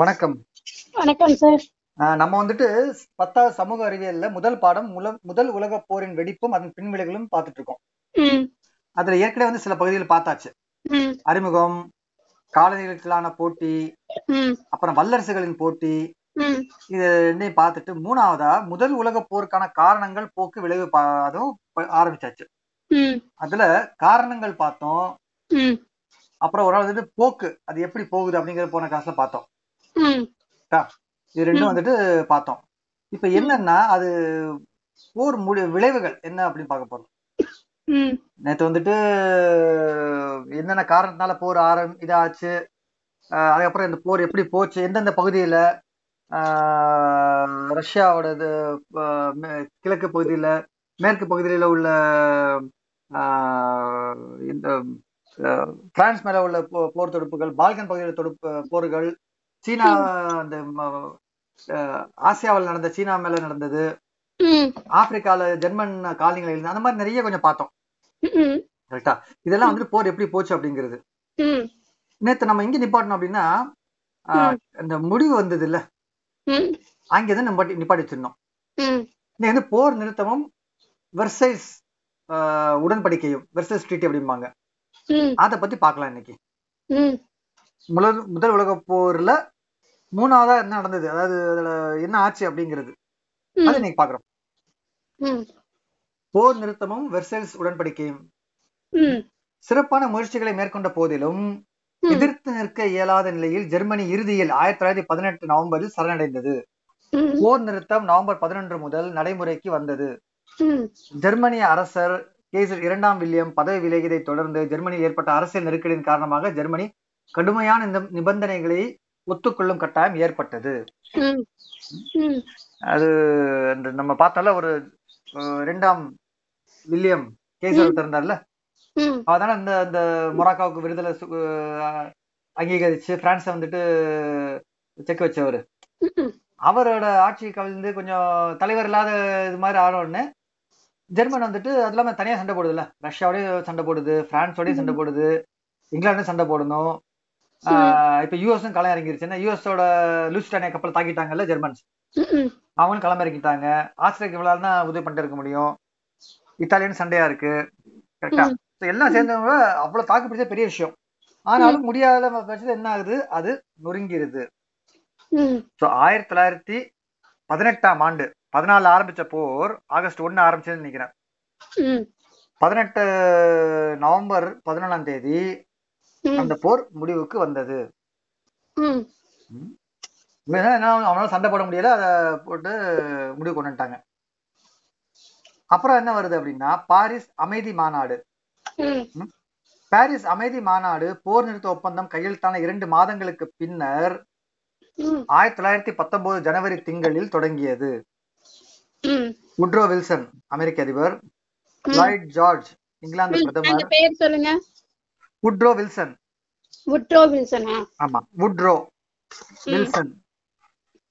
வணக்கம். வணக்கம் சார் நம்ம வந்துட்டு பத்தாவது சமூக அறிவியல்ல முதல் பாடம் முதல் உலகப் போரின் வெடிப்பும் அதன் பின்விளைவுகளும் பார்த்துட்டு இருக்கோம் அதுல ஏற்கனவே வந்து சில பகுதிகள் பார்த்தாச்சு. அறிமுகம் காலனிகளுக்கான போட்டி அப்புறம் வல்லரசுகளின் போட்டி இது ரெண்டையும் பார்த்துட்டு மூணாவதா முதல் உலகப் போருக்கான காரணங்கள் போக்கு விளைவு அதுவும் ஆரம்பிச்சாச்சு. அதுல காரணங்கள் பார்த்தோம். அப்புறம் ஒரு நாள் வந்துட்டு போக்கு அது எப்படி போகுது? அப்படிங்கறது போன கிளாஸ்ல பார்த்தோம். இது ரெண்டும். வந்துட்டு பார்த்தோம். இப்ப என்னன்னா அது போர் முடி விளைவுகள் என்ன அப்படின்னு பார்க்க போறோம். நேத்து வந்துட்டு என்னென்ன காரணத்தினால போர் ஆரம் இதாச்சு அதுக்கப்புறம் இந்த போர் எப்படி போச்சு எந்தெந்த பகுதியில ரஷ்யாவோட இது கிழக்கு பகுதியில மேற்கு பகுதியில உள்ள இந்த பிரான்ஸ் மேல உள்ள போர் தொடுப்புகள் பால்கன் பகுதியில் தொடுப்பு போர்கள் சீனா அந்த ஆசியாவில் நடந்த சீனா மேல நடந்தது. ஆப்பிரிக்கால ஜெர்மன் காலனிகள் இருந்தது அந்த மாதிரி நிறைய கொஞ்சம் பார்த்தோம். கரெக்டா? இதெல்லாம் வந்துட்டு போர் எப்படி போச்சு அப்படிங்கிறது. நேத்து நம்ம எங்க நிப்பாட்டணும் அப்படின்னா இந்த முடிவு வந்தது இல்ல ம். அங்கே தான் நிப்பாட்டி வச்சிருந்தோம் இன்னைக்கு வந்து போர் நிறுத்தமும் வெர்சைஸ் உடன்படிக்கையும் வெர்சைஸ் ட்ரீட்டி அப்படிம்பாங்க. அதை பத்தி பார்க்கலாம் இன்னைக்கு. முதல் முதல் உலக போர்ல மூணாவதா என்ன நடந்தது? அதாவது அதுல என்ன ஆச்சு அப்படிங்கிறது. அதை இன்னைக்கு பாக்குறோம் போர் நிறுத்தமும் வெர்சைஸ் உடன்படிக்கையும். சிறப்பான முயற்சிகளை மேற்கொண்ட போதிலும் எதிர்த்து நிற்க இயலாத நிலையில் ஜெர்மனி இறுதியில் ஆயிரத்தி தொள்ளாயிரத்தி பதினெட்டு நவம்பரில் சரணடைந்தது. போர் நிறுத்தம் நவம்பர் பதினொன்று முதல் நடைமுறைக்கு வந்தது. ஜெர்மனிய அரசர் கேசர் இரண்டாம் வில்லியம் பதவி விலகியதை தொடர்ந்து ஜெர்மனியில் ஏற்பட்ட அரசியல் நெருக்கடியின் காரணமாக ஜெர்மனி கடுமையான இந்த நிபந்தனைகளை ஒத்துக்கொள்ளும் கட்டாயம் ஏற்பட்டது. அது அந்த நம்ம பார்த்தோம்ல ஒரு இரண்டாம் வில்லியம் கேசர் இருந்தார்ல ம். அதனால இந்த இந்த மொராக்காவுக்கு விடுதலை அங்கீகரிச்சு பிரான்ஸை வந்துட்டு செக் வச்சவர். அவரோட ஆட்சி கவிழ்ந்து கொஞ்சம் தலைவர் இல்லாத இது மாதிரி ஆனோடனே ஜெர்மன் வந்துட்டு அது இல்லாம தனியா சண்டை போடுதுல்ல. ரஷ்யாவோடய சண்டை போடுது பிரான்ஸோடய சண்டை போடுது இங்கிலாந்து சண்டை போடணும். இப்ப யூஎஸும் களம் இறங்கிருச்சுன்னா யூஎஸோட லூசிட்டானியா கப்பல் தாக்கிட்டாங்கல்ல ஜெர்மன்ஸ். அவங்களும் களம் இறங்கிட்டாங்க ஆஸ்திரேலியா இவ்வளவு தான் உதவி பண்ணிட்டு இருக்க முடியும். இத்தாலியன் சண்டையா இருக்கு. கரெக்டா எல்லாம் சேர்ந்தவங்க அவ்வளவு தாக்கு பிடிச்ச பெரிய விஷயம். ஆனாலும் முடியாத பட்சத்துல என்ன ஆகுது? அது நொறுங்கிருது. ஆயிரத்தி தொள்ளாயிரத்தி பதினெட்டாம் ஆண்டு பதினாலு ஆரம்பிச்ச போர் ஆகஸ்ட் ஒன்னு ஆரம்பிச்சதுன்னு நினைக்கிறேன். பதினெட்டு நவம்பர் பதினொன்றாம் தேதி அந்த போர் முடிவுக்கு வந்தது. என்ன அவனால சண்டை போட முடியல. அதை போட்டு முடிவு கொண்டு வந்துட்டாங்க. அப்புறம் என்ன வருது அப்படின்னா பாரிஸ் அமைதி மாநாடு. பாரிஸ் அமைதி மாநாடு போர் நிறுத்த ஒப்பந்தம் கையெழுத்தான இரண்டு மாதங்களுக்கு பின்னர் ஆயிரத்தி தொள்ளாயிரத்தி பத்தொன்பது ஜனவரி திங்களில் தொடங்கியது. உட்ரோ வில்சன் அமெரிக்க அதிபர் லாய்ட் ஜார்ஜ் இங்கிலாந்து பிரதமர். பேர் சொல்லுங்க. உட்ரோ வில்சன் உட்ரோ வில்சனா ஆமா உட்ரோ வில்சன்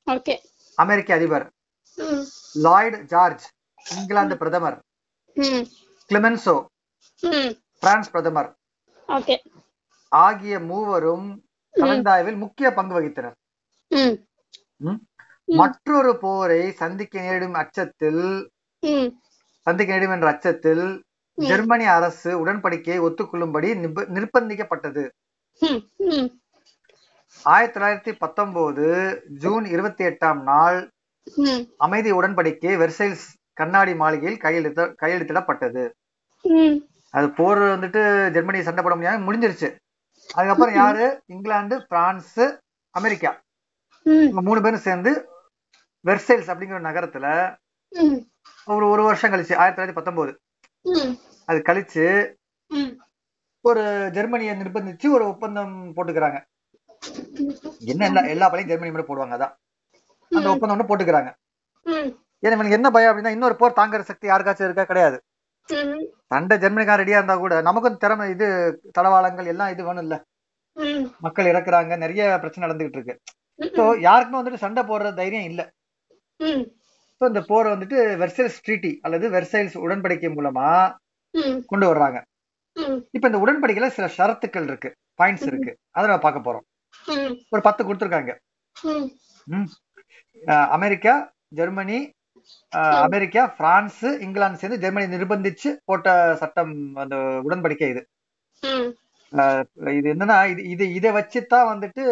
ஓகே அமெரிக்க அதிபர் லாய்டு ஜார்ஜ் இங்கிலாந்து பிரதமர். கிளிமென்சோ ம் பிரான்ஸ் பிரதமர். ஓகே ஆகிய மூவரும் கலந்தாய்வில் முக்கிய பங்கு வகித்தனர்? ம். மற்றொரு போரை சந்திக்க நேரிடும் அச்சத்தில் சந்திக்க நேரிடும் என்ற அச்சத்தில். ஜெர்மனி அரசு உடன்படிக்கையை ஒத்துக்கொள்ளும்படி நிர்பந்திக்கப்பட்டது. ஆயிரத்தி தொள்ளாயிரத்தி பத்தொன்பது ஜூன் இருபத்தி எட்டாம் நாள் அமைதி உடன்படிக்கை வெர்சைல்ஸ் கண்ணாடி மாளிகையில் கையெழுத்த கையெழுத்திடப்பட்டது. அது போர் வந்துட்டு ஜெர்மனி சண்டை போட முடியாம முடிஞ்சிருச்சு. அதுக்கப்புறம் யாரு? England France America. மூணு பேரும் சேர்ந்து வெர்சைல்ஸ் அப்படிங்கிற நகரத்துல ஒரு ஒரு வருஷம் கழிச்சு ஆயிரத்தி தொள்ளாயிரத்தி பத்தொன்பது அது கழிச்சு ஒரு ஜெர்மனியை நிர்பந்திச்சு ஒரு ஒப்பந்தம் போட்டுக்கிறாங்க. என்ன எல்லா எல்லா பழையும் ஜெர்மனி மேல போடுவாங்க அதான். அந்த ஒப்பந்தம் போட்டுக்கிறாங்க. ஏன்னா இவனுக்கு என்ன பயம் அப்படின்னா இன்னொரு போர் தாங்குற சக்தி யாருக்காச்சும் இருக்கா கிடையாது. சண்டை ஜெர்மனிக்காரன் ரெடியா இருந்தா கூட நமக்கும் திறமை இது தளவாளங்கள் எல்லாம் இது வேணும் இல்ல மக்கள் இறக்குறாங்க நிறைய பிரச்சனை நடந்துகிட்டு இருக்கு. ஸோ யாருக்குமே வந்துட்டு சண்டை போடுற தைரியம் இல்ல. ஸோ இந்த போரை வந்துட்டு வெர்சைல்ஸ் ட்ரீட்டி அல்லது வெர்சைல்ஸ் உடன்படிக்கை மூலமா கொண்டு வர்றாங்க. இப்ப இந்த உடன்படிக்கையில சில ஷரத்துக்கள் இருக்கு பாயிண்ட்ஸ் இருக்கு. அதை நம்ம பார்க்க போறோம். ஒரு பத்து கொடுத்துருக்காங்க. America Germany America France England சேர்ந்து ஜெர்மனி நிர்பந்திச்சு போட்ட சட்டம் அந்த உடன்படிக்கை இது. இது என்னன்னா இது இது இதை வச்சுதான் வந்துட்டு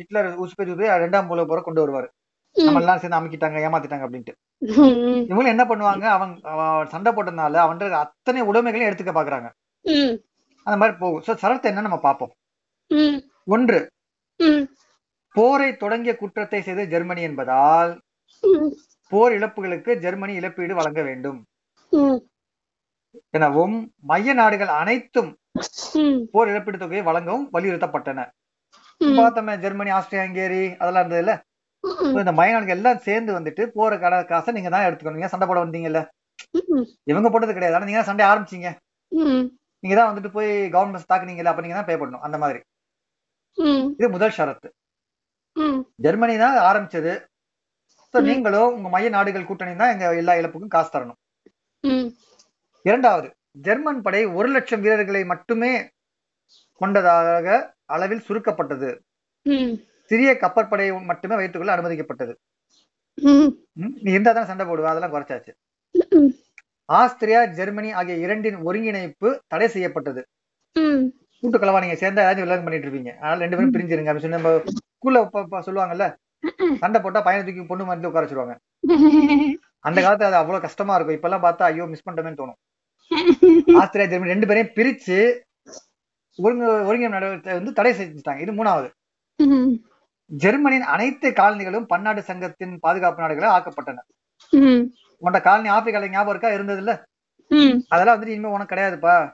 ஹிட்லர் உஸ்பெரி ரெண்டாம் உலக போற கொண்டு வருவாரு. நம்ம எல்லாம் சேர்ந்து அமைக்கிட்டாங்க ஏமாத்திட்டாங்க அப்படின்ட்டு. ம். இவங்க என்ன பண்ணுவாங்க அவங்க அவன் சண்டை போட்டதுனால அவன் அத்தனை உடைமைகளையும் எடுத்துக்க பாக்குறாங்க. அந்த மாதிரி போகும். சோ சரத்தை என்ன நம்ம பார்ப்போம்? ம். ஒன்று போரை தொடங்கிய குற்றத்தை செய்த ஜெர்மனி என்பதால் போர் இழப்புகளுக்கு ஜெர்மனி இழப்பீடு வழங்க வேண்டும். எனவும் மைய நாடுகள் அனைத்தும் போர் இழப்பீடு தொகையை வழங்கவும் வலியுறுத்தப்பட்டன. பார்த்தோமே ஜெர்மனி ஆஸ்திரியா ஹங்கேரி அதெல்லாம் இருந்ததுல. இந்த நாடுகள் எல்லாம் சேர்ந்து வந்துட்டு போற கட காசை நீங்க தான் எடுத்துக்கணும். சண்டை போட வந்தீங்கல்ல? இவங்க போட்டது கிடையாது. ஆனா நீங்க சண்டை ஆரம்பிச்சீங்க? நீங்க தான் வந்துட்டு போய் கவர்மெண்ட் தாக்குனீங்கல்ல அப்ப நீங்க தான் பே பண்ணணும். அந்த மாதிரி. இது முதல் ஷரத்து. ஜெர்மனி தான் ஆரம்பிச்சது. நீங்களும் உங்க மைய நாடுகள் கூட்டணி தான் எங்க எல்லா இழப்புக்கும் காசு தரணும். இரண்டாவது ஜெர்மன் படை ஒரு லட்சம் வீரர்களை மட்டுமே கொண்டதாக அளவில் சுருக்கப்பட்டது. சிறிய கப்பற்படை மட்டுமே வைத்துக்கொள்ள அனுமதிக்கப்பட்டது. நீ இருந்தா தான் சண்டை போடுவா அதெல்லாம் குறைச்சாச்சு. ஆஸ்திரியா ஜெர்மனி ஆகிய இரண்டின் ஒருங்கிணைப்பு தடை செய்யப்பட்டது. ம். கூட்டுக்கலவா நீங்க சேர்ந்தா ஏதாச்சும் வில்லன் பண்ணிட்டு இருப்பீங்க. அதனால ரெண்டு பேரும் பிரிஞ்சிருங்க. அப்படின்னு சொல்லி நம்ம ஸ்கூல்ல சொல்லுவாங்கல்ல சண்டை போட்டா பையனை தூக்கி பொண்ணு மாதிரி உட்கார வச்சிருவாங்க. அந்த காலத்துல அது அவ்வளவு கஷ்டமா இருக்கும். இப்ப எல்லாம் பார்த்தா ஐயோ மிஸ் பண்ணிட்டோமேன்னு தோணும். ஆஸ்திரியா ஜெர்மனி ரெண்டு பேரையும் பிரிச்சு ஒருங்க நடவடிக்கை வந்து தடை செஞ்சுட்டாங்க. இது மூணாவது. ஜெர்மனியின் அனைத்து காலனிகளும் பன்னாட்டு சங்கத்தின் பாதுகாப்பு நாடுகளாக ஆக்கப்பட்டன. ம். உன்ட காலனி ஆப்பிரிக்கால ஞாபகம் இருக்கா? இருந்தது இல்ல அதெல்லாம் வந்துட்டு இனிமே உனக்கு கிடையாதுப்பா.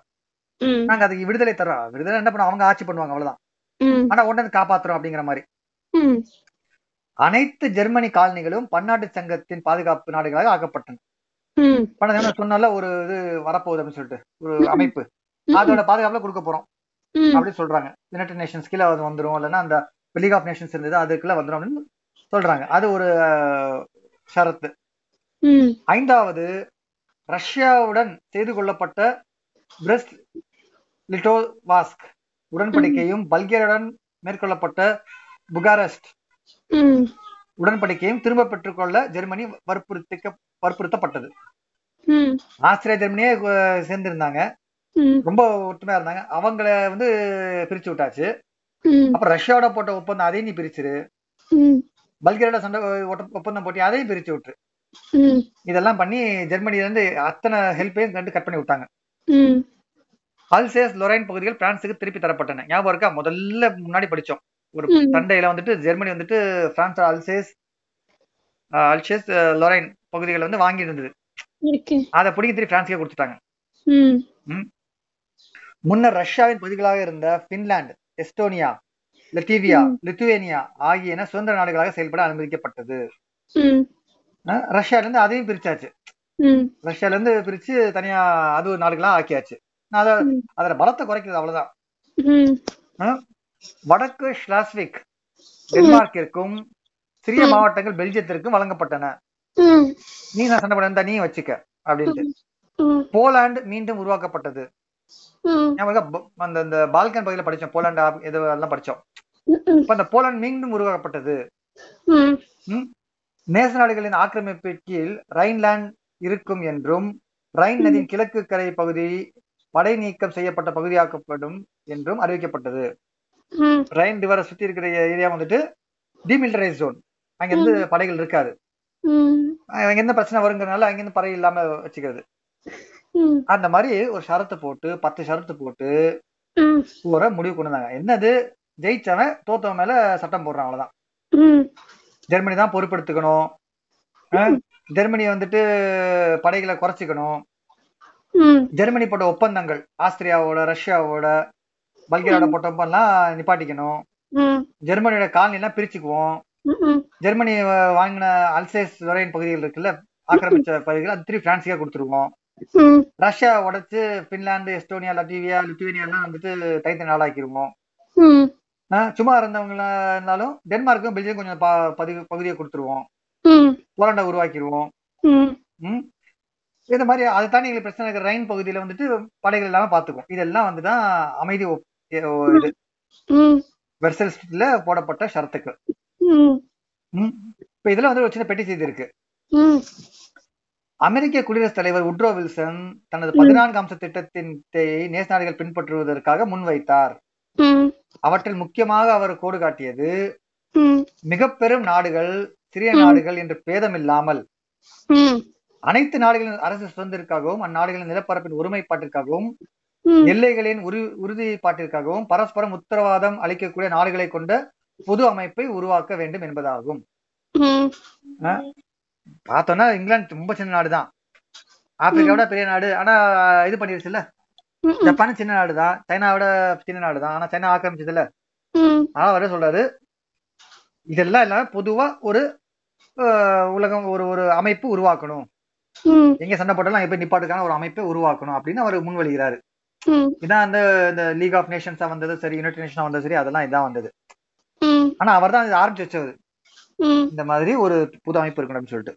நாங்க அதுக்கு விடுதலை தரோம் விடுதலை என்ன பண்ணுவோம்? அவங்க ஆட்சி பண்ணுவாங்க அவ்வளவுதான். ஆனா உடனே காப்பாத்துறோம் அப்படிங்கிற மாதிரி. அனைத்து ஜெர்மனி காலனிகளும் பன்னாட்டு சங்கத்தின் பாதுகாப்பு நாடுகளாக ஆக்கப்பட்டன. ம். பண்ண சொன்னால ஒரு இது வரப்போகுது அப்படின்னு சொல்லிட்டு. ஒரு அமைப்பு. அதோட பாதுகாப்புல கொடுக்க போறோம். அப்படின்னு சொல்றாங்க. யுனைடெட் நேஷன்ஸ் கீழே அது வந்துரும். இல்லைன்னா அந்த லீக் ஆஃப் நேஷன்ஸ் இருந்தது அதுக்குள்ள வந்துரும் அப்படின்னு சொல்றாங்க. அது ஒரு ஷரத்து. ஐந்தாவது ரஷ்யாவுடன் செய்து கொள்ளப்பட்ட பிரெஸ்ட் லிட்டோவாஸ்க் உடன்படிக்கையும் பல்கேரியாவுடன் மேற்கொள்ளப்பட்ட புகாரெஸ்ட் உடன்படிக்கையும் திரும்ப பெற்றுக்கொள்ள ஜெர்மனி வற்புறுத்திக்க வற்புறுத்தப்பட்டது. ம். ஆஸ்திரியா ஜெர்மனியே சேர்ந்திருந்தாங்க. ரொம்ப ஒற்றுமையா இருந்தாங்க. அவங்கள வந்து பிரிச்சு விட்டாச்சு. ம். அப்புறம் ரஷ்யாவோட போட்ட ஒப்பந்தம் அதையும் நீ பிரிச்சிரு. ம். பல்கேரியாவோட சண்டை ஒப்பந்தம் போட்டி அதையும் பிரிச்சு விட்டுரு. இதெல்லாம் பண்ணி ஜெர்மனில இருந்து அத்தனை ஹெல்ப்பையும் கண்டு கட் பண்ணி விட்டாங்க. அல்சேஸ் லொரைன் பகுதிகள் பிரான்ஸுக்கு திருப்பி தரப்பட்டன. ஞாபகம் இருக்கா? முதல்ல முன்னாடி படிச்சோம். ஒரு. சண்டையில வந்துட்டு ஜெர்மனி வந்துட்டு பிரான்ஸ் அல்சேஸ் அல்சேஸ் லொரைன் பகுதிகளை வந்து வாங்கி இருந்தது. அதை பிடிக்க திருப்பி பிரான்ஸுக்கே கொடுத்துட்டாங்க. முன்னர் ரஷ்யாவின் பகுதிகளாக இருந்த பின்லாந்து எஸ்டோனியா லத்தீவியா ம். லித்துவேனியா ஆகியன சுதந்திர நாடுகளாக செயல்பட அனுமதிக்கப்பட்டது. ரஷ்யால இருந்து அதையும் பிரிச்சாச்சு. ரஷ்யால இருந்து பிரிச்சு தனியா அது ஒரு நாடுகளா ஆக்கியாச்சு. அத. அதோட பலத்தை குறைக்கிறது அவ்வளவுதான். வடக்கு ஸ்லாஸ்விக் டென்மார்க்கிற்கும் சிறிய. மாவட்டங்கள் பெல்ஜியத்திற்கும் வழங்கப்பட்டன. ம். நீ நான் சண்டை போட நீ வச்சுக்க அப்படின்ட்டு. போலாந்து மீண்டும் உருவாக்கப்பட்டது. அந்த இந்த பால்கன் பகுதியில படிச்சோம். ஆப்- இது எல்லாம் படிச்சோம். இப்ப அந்த போலாந்து மீண்டும் உருவாக்கப்பட்டது. நேச நாடுகளின் ஆக்கிரமிப்பின் கீழ் ரைன்லாந்து இருக்கும் என்றும் ரைன் நதியின் கிழக்கு கரை பகுதி படை நீக்கம் செய்யப்பட்ட பகுதியாக்கப்படும் என்றும் அறிவிக்கப்பட்டது. ரைன் ரிவரை சுத்தி இருக்கிற ஏரியா வந்துட்டு டிமிலிட்டரைஸ் ஜோன் அங்க இருந்து படைகள் இருக்காது. அங்க எந்த பிரச்சனை வருங்கிறனால அங்க இருந்து படை இல்லாம வச்சுக்கிறது. அந்த மாதிரி ஒரு ஷரத்து போட்டு பத்து ஷரத்து போட்டு ஒரு முடிவு கொண்டு வந்தாங்க என்னது? ஜெயிச்சவன் தோத்தவன் மேல சட்டம் போடுறான் அவ்வளவுதான். ஜெர்மனி தான் பொறுப்பெடுத்துக்கணும். அஹ் ஜெர்மனி வந்துட்டு படைகளை குறைச்சிக்கணும். ஜெர்மனி போட்ட ஒப்பந்தங்கள் ஆஸ்திரியாவோட ரஷ்யாவோட பல்கேரியாவோட போட்ட ஒப்பந்தம்லாம் நிப்பாட்டிக்கணும். ஜெர்மனியோட காலனி எல்லாம் பிரிச்சுக்குவோம் ஜெர்மனி வாங்கின அல்சேஸ் லொரைன் பகுதிகள் இருக்குல்ல ஆக்கிரமிச்ச பகுதிகள் அது திருப்பி பிரான்ஸுக்கே கொடுத்துருவோம். ரஷ்யா உடைச்சு பின்லாந்து எஸ்டோனியா லட்வியா லித்துவேனியா எல்லாம் வந்துட்டு தைத்த நாடாக்கிருவோம் ம். ஆஹ் சும்மா இருந்தவங்க இருந்தாலும் டென்மார்க்கும் பெல்ஜியம் கொஞ்சம் ப- பகுதி பகுதியை கொடுத்துருவோம். ம். போலாண்டை உருவாக்கிடுவோம் இந்த மாதிரி அதை தாண்டி எங்களுக்கு பிரச்சனை இருக்கிற ரைன் பகுதியில வந்துட்டு படைகள் இல்லாம பாத்துக்குவோம் இதெல்லாம் வந்துதான் அமைதி இது. வெர்சல்ஸ்ல போடப்பட்ட ம். இப்ப இதுல வந்து ஒரு சின்ன பெட்டி செய்தி இருக்கு அமெரிக்க குடியரசுத் தலைவர் உட்ரோ வில்சன் தனது பதினான்கு அம்ச திட்டத்தின் நேச நாடுகள் பின்பற்றுவதற்காக முன்வைத்தார். அவற்றில் முக்கியமாக அவர் கோடு காட்டியது மிக பெரும் நாடுகள் சிறிய. நாடுகள் என்று பேதமில்லாமல் ம். அனைத்து நாடுகளின் அரசு சுதந்திரத்திற்காகவும் அந்நாடுகளின் நிலப்பரப்பின் ஒருமைப்பாட்டிற்காகவும் எல்லைகளின் உறு உறுதிப்பாட்டிற்காகவும் பரஸ்பரம் உத்தரவாதம் அளிக்கக்கூடிய நாடுகளை கொண்ட பொது அமைப்பை உருவாக்க வேண்டும் என்பதாகும். பார்த்தோம்னா இங்கிலாந்து ரொம்ப சின்ன நாடு தான் ஆப்பிரிக்காவோட பெரிய நாடு. ஆனா இது பண்ணிருச்சுல்ல? ம் ஜப்பான் சின்ன நாடு தான் சைனாவோட சின்ன நாடு தான் ஆனா சைனா ஆக்கிரமிச்சதுல ஆனா வர சொல்றாரு? இதெல்லாம் இல்லாம பொதுவா ஒரு உலகம் ஒரு ஒரு அமைப்பு உருவாக்கணும். எங்க சண்டை போட்டாலும் அங்க போய் நிப்பாட்டுக்கான ஒரு அமைப்பை உருவாக்கணும் அப்படின்னு அவர் முன்வழிகிறாரு இதான் அந்த இந்த லீக் ஆஃப் நேஷன்ஸா வந்தது சரி யுனைடெட் நேஷனா வந்தது சரி அதெல்லாம் இதான் வந்தது. ஆனா அவர் தான் ஆரம்பிச்சு வச்சவர். ம் இந்த மாதிரி ஒரு புது அமைப்பு இருக்கணும் அப்படின்னு சொல்லிட்டு.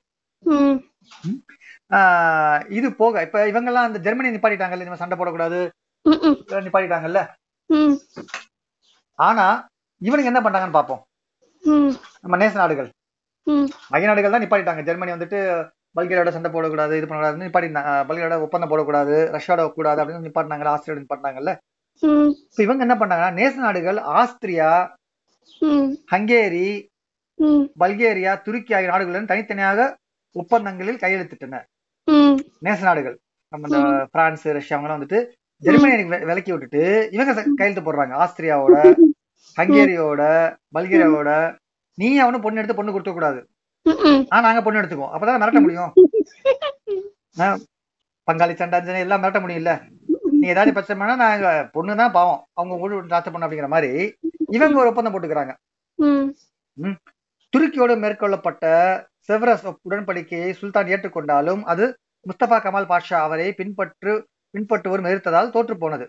இது போக இப்ப இவங்கெல்லாம் அந்த ஜெர்மனி நிப்பாட்டிட்டாங்கல்ல இந்த சண்டை போடக்கூடாது. நிப்பாட்டிட்டாங்கல்ல? ஆனா இவனுக்கு என்ன பண்றாங்கன்னு பார்ப்போம் ம். நம்ம நேச நாடுகள். ம். மைய நாடுகள் தான் நிப்பாட்டிட்டாங்க. ஜெர்மனி வந்துட்டு பல்கேரியாவோட சண்டை போடக்கூடாது இது பண்ணக்கூடாதுன்னு நிப்பாட்டினாங்க பல்கேரியாவோட ஒப்பந்தம் போடக்கூடாது ரஷ்யாவோட கூடாது அப்படின்னு நிப்பாட்டினாங்கல்ல? ம். இப்ப இவங்க என்ன பண்ணாங்கன்னா நேச நாடுகள் ஆஸ்திரியா ஹங்கேரி பல்கேரியா துருக்கி ஆகிய நாடுகளுடன் தனித்தனியாக ஒப்பந்தங்களில் கையெழுத்திட்டன. நேச நாடுகள். நம்ம இந்த பிரான்ஸ் ரஷ்யா அவங்க வந்துட்டு ஜெர்மனியை வெ- விலக்கி விட்டுட்டு இவங்க கையெழுத்து போடுறாங்க. ஆஸ்திரியாவோட ஹங்கேரியோட பல்கேரியாவோட. நீ அவனு பொண்ணு எடுத்து பொண்ணு கொடுக்க கூடாது. ஆனா நாங்க பொண்ணு எடுத்துக்கோம் அப்பதான் மிரட்ட முடியும். பங்காளி சண்டை அஞ்சனை எல்லாம் மிரட்ட முடியும்ல. நீ ஏதாவது பிரச்சனை நாங்க பொண்ணு தான் பாவம். அவங்க ஊடு டார்ச்சர் பண்ண அப்படிங்கிற மாதிரி இவங்க ஒரு ஒப்பந்தம் போட்டுக்கிறாங்க. துருக்கியோடு மேற்கொள்ளப்பட்ட செவரஸ் உடன்படிக்கையை சுல்தான் ஏற்றுக்கொண்டாலும் அது முஸ்தபா கமால் பாஷா அவரை பின்பற்று பின்பற்றுவோர் எதிர்த்ததால் தோற்று போனது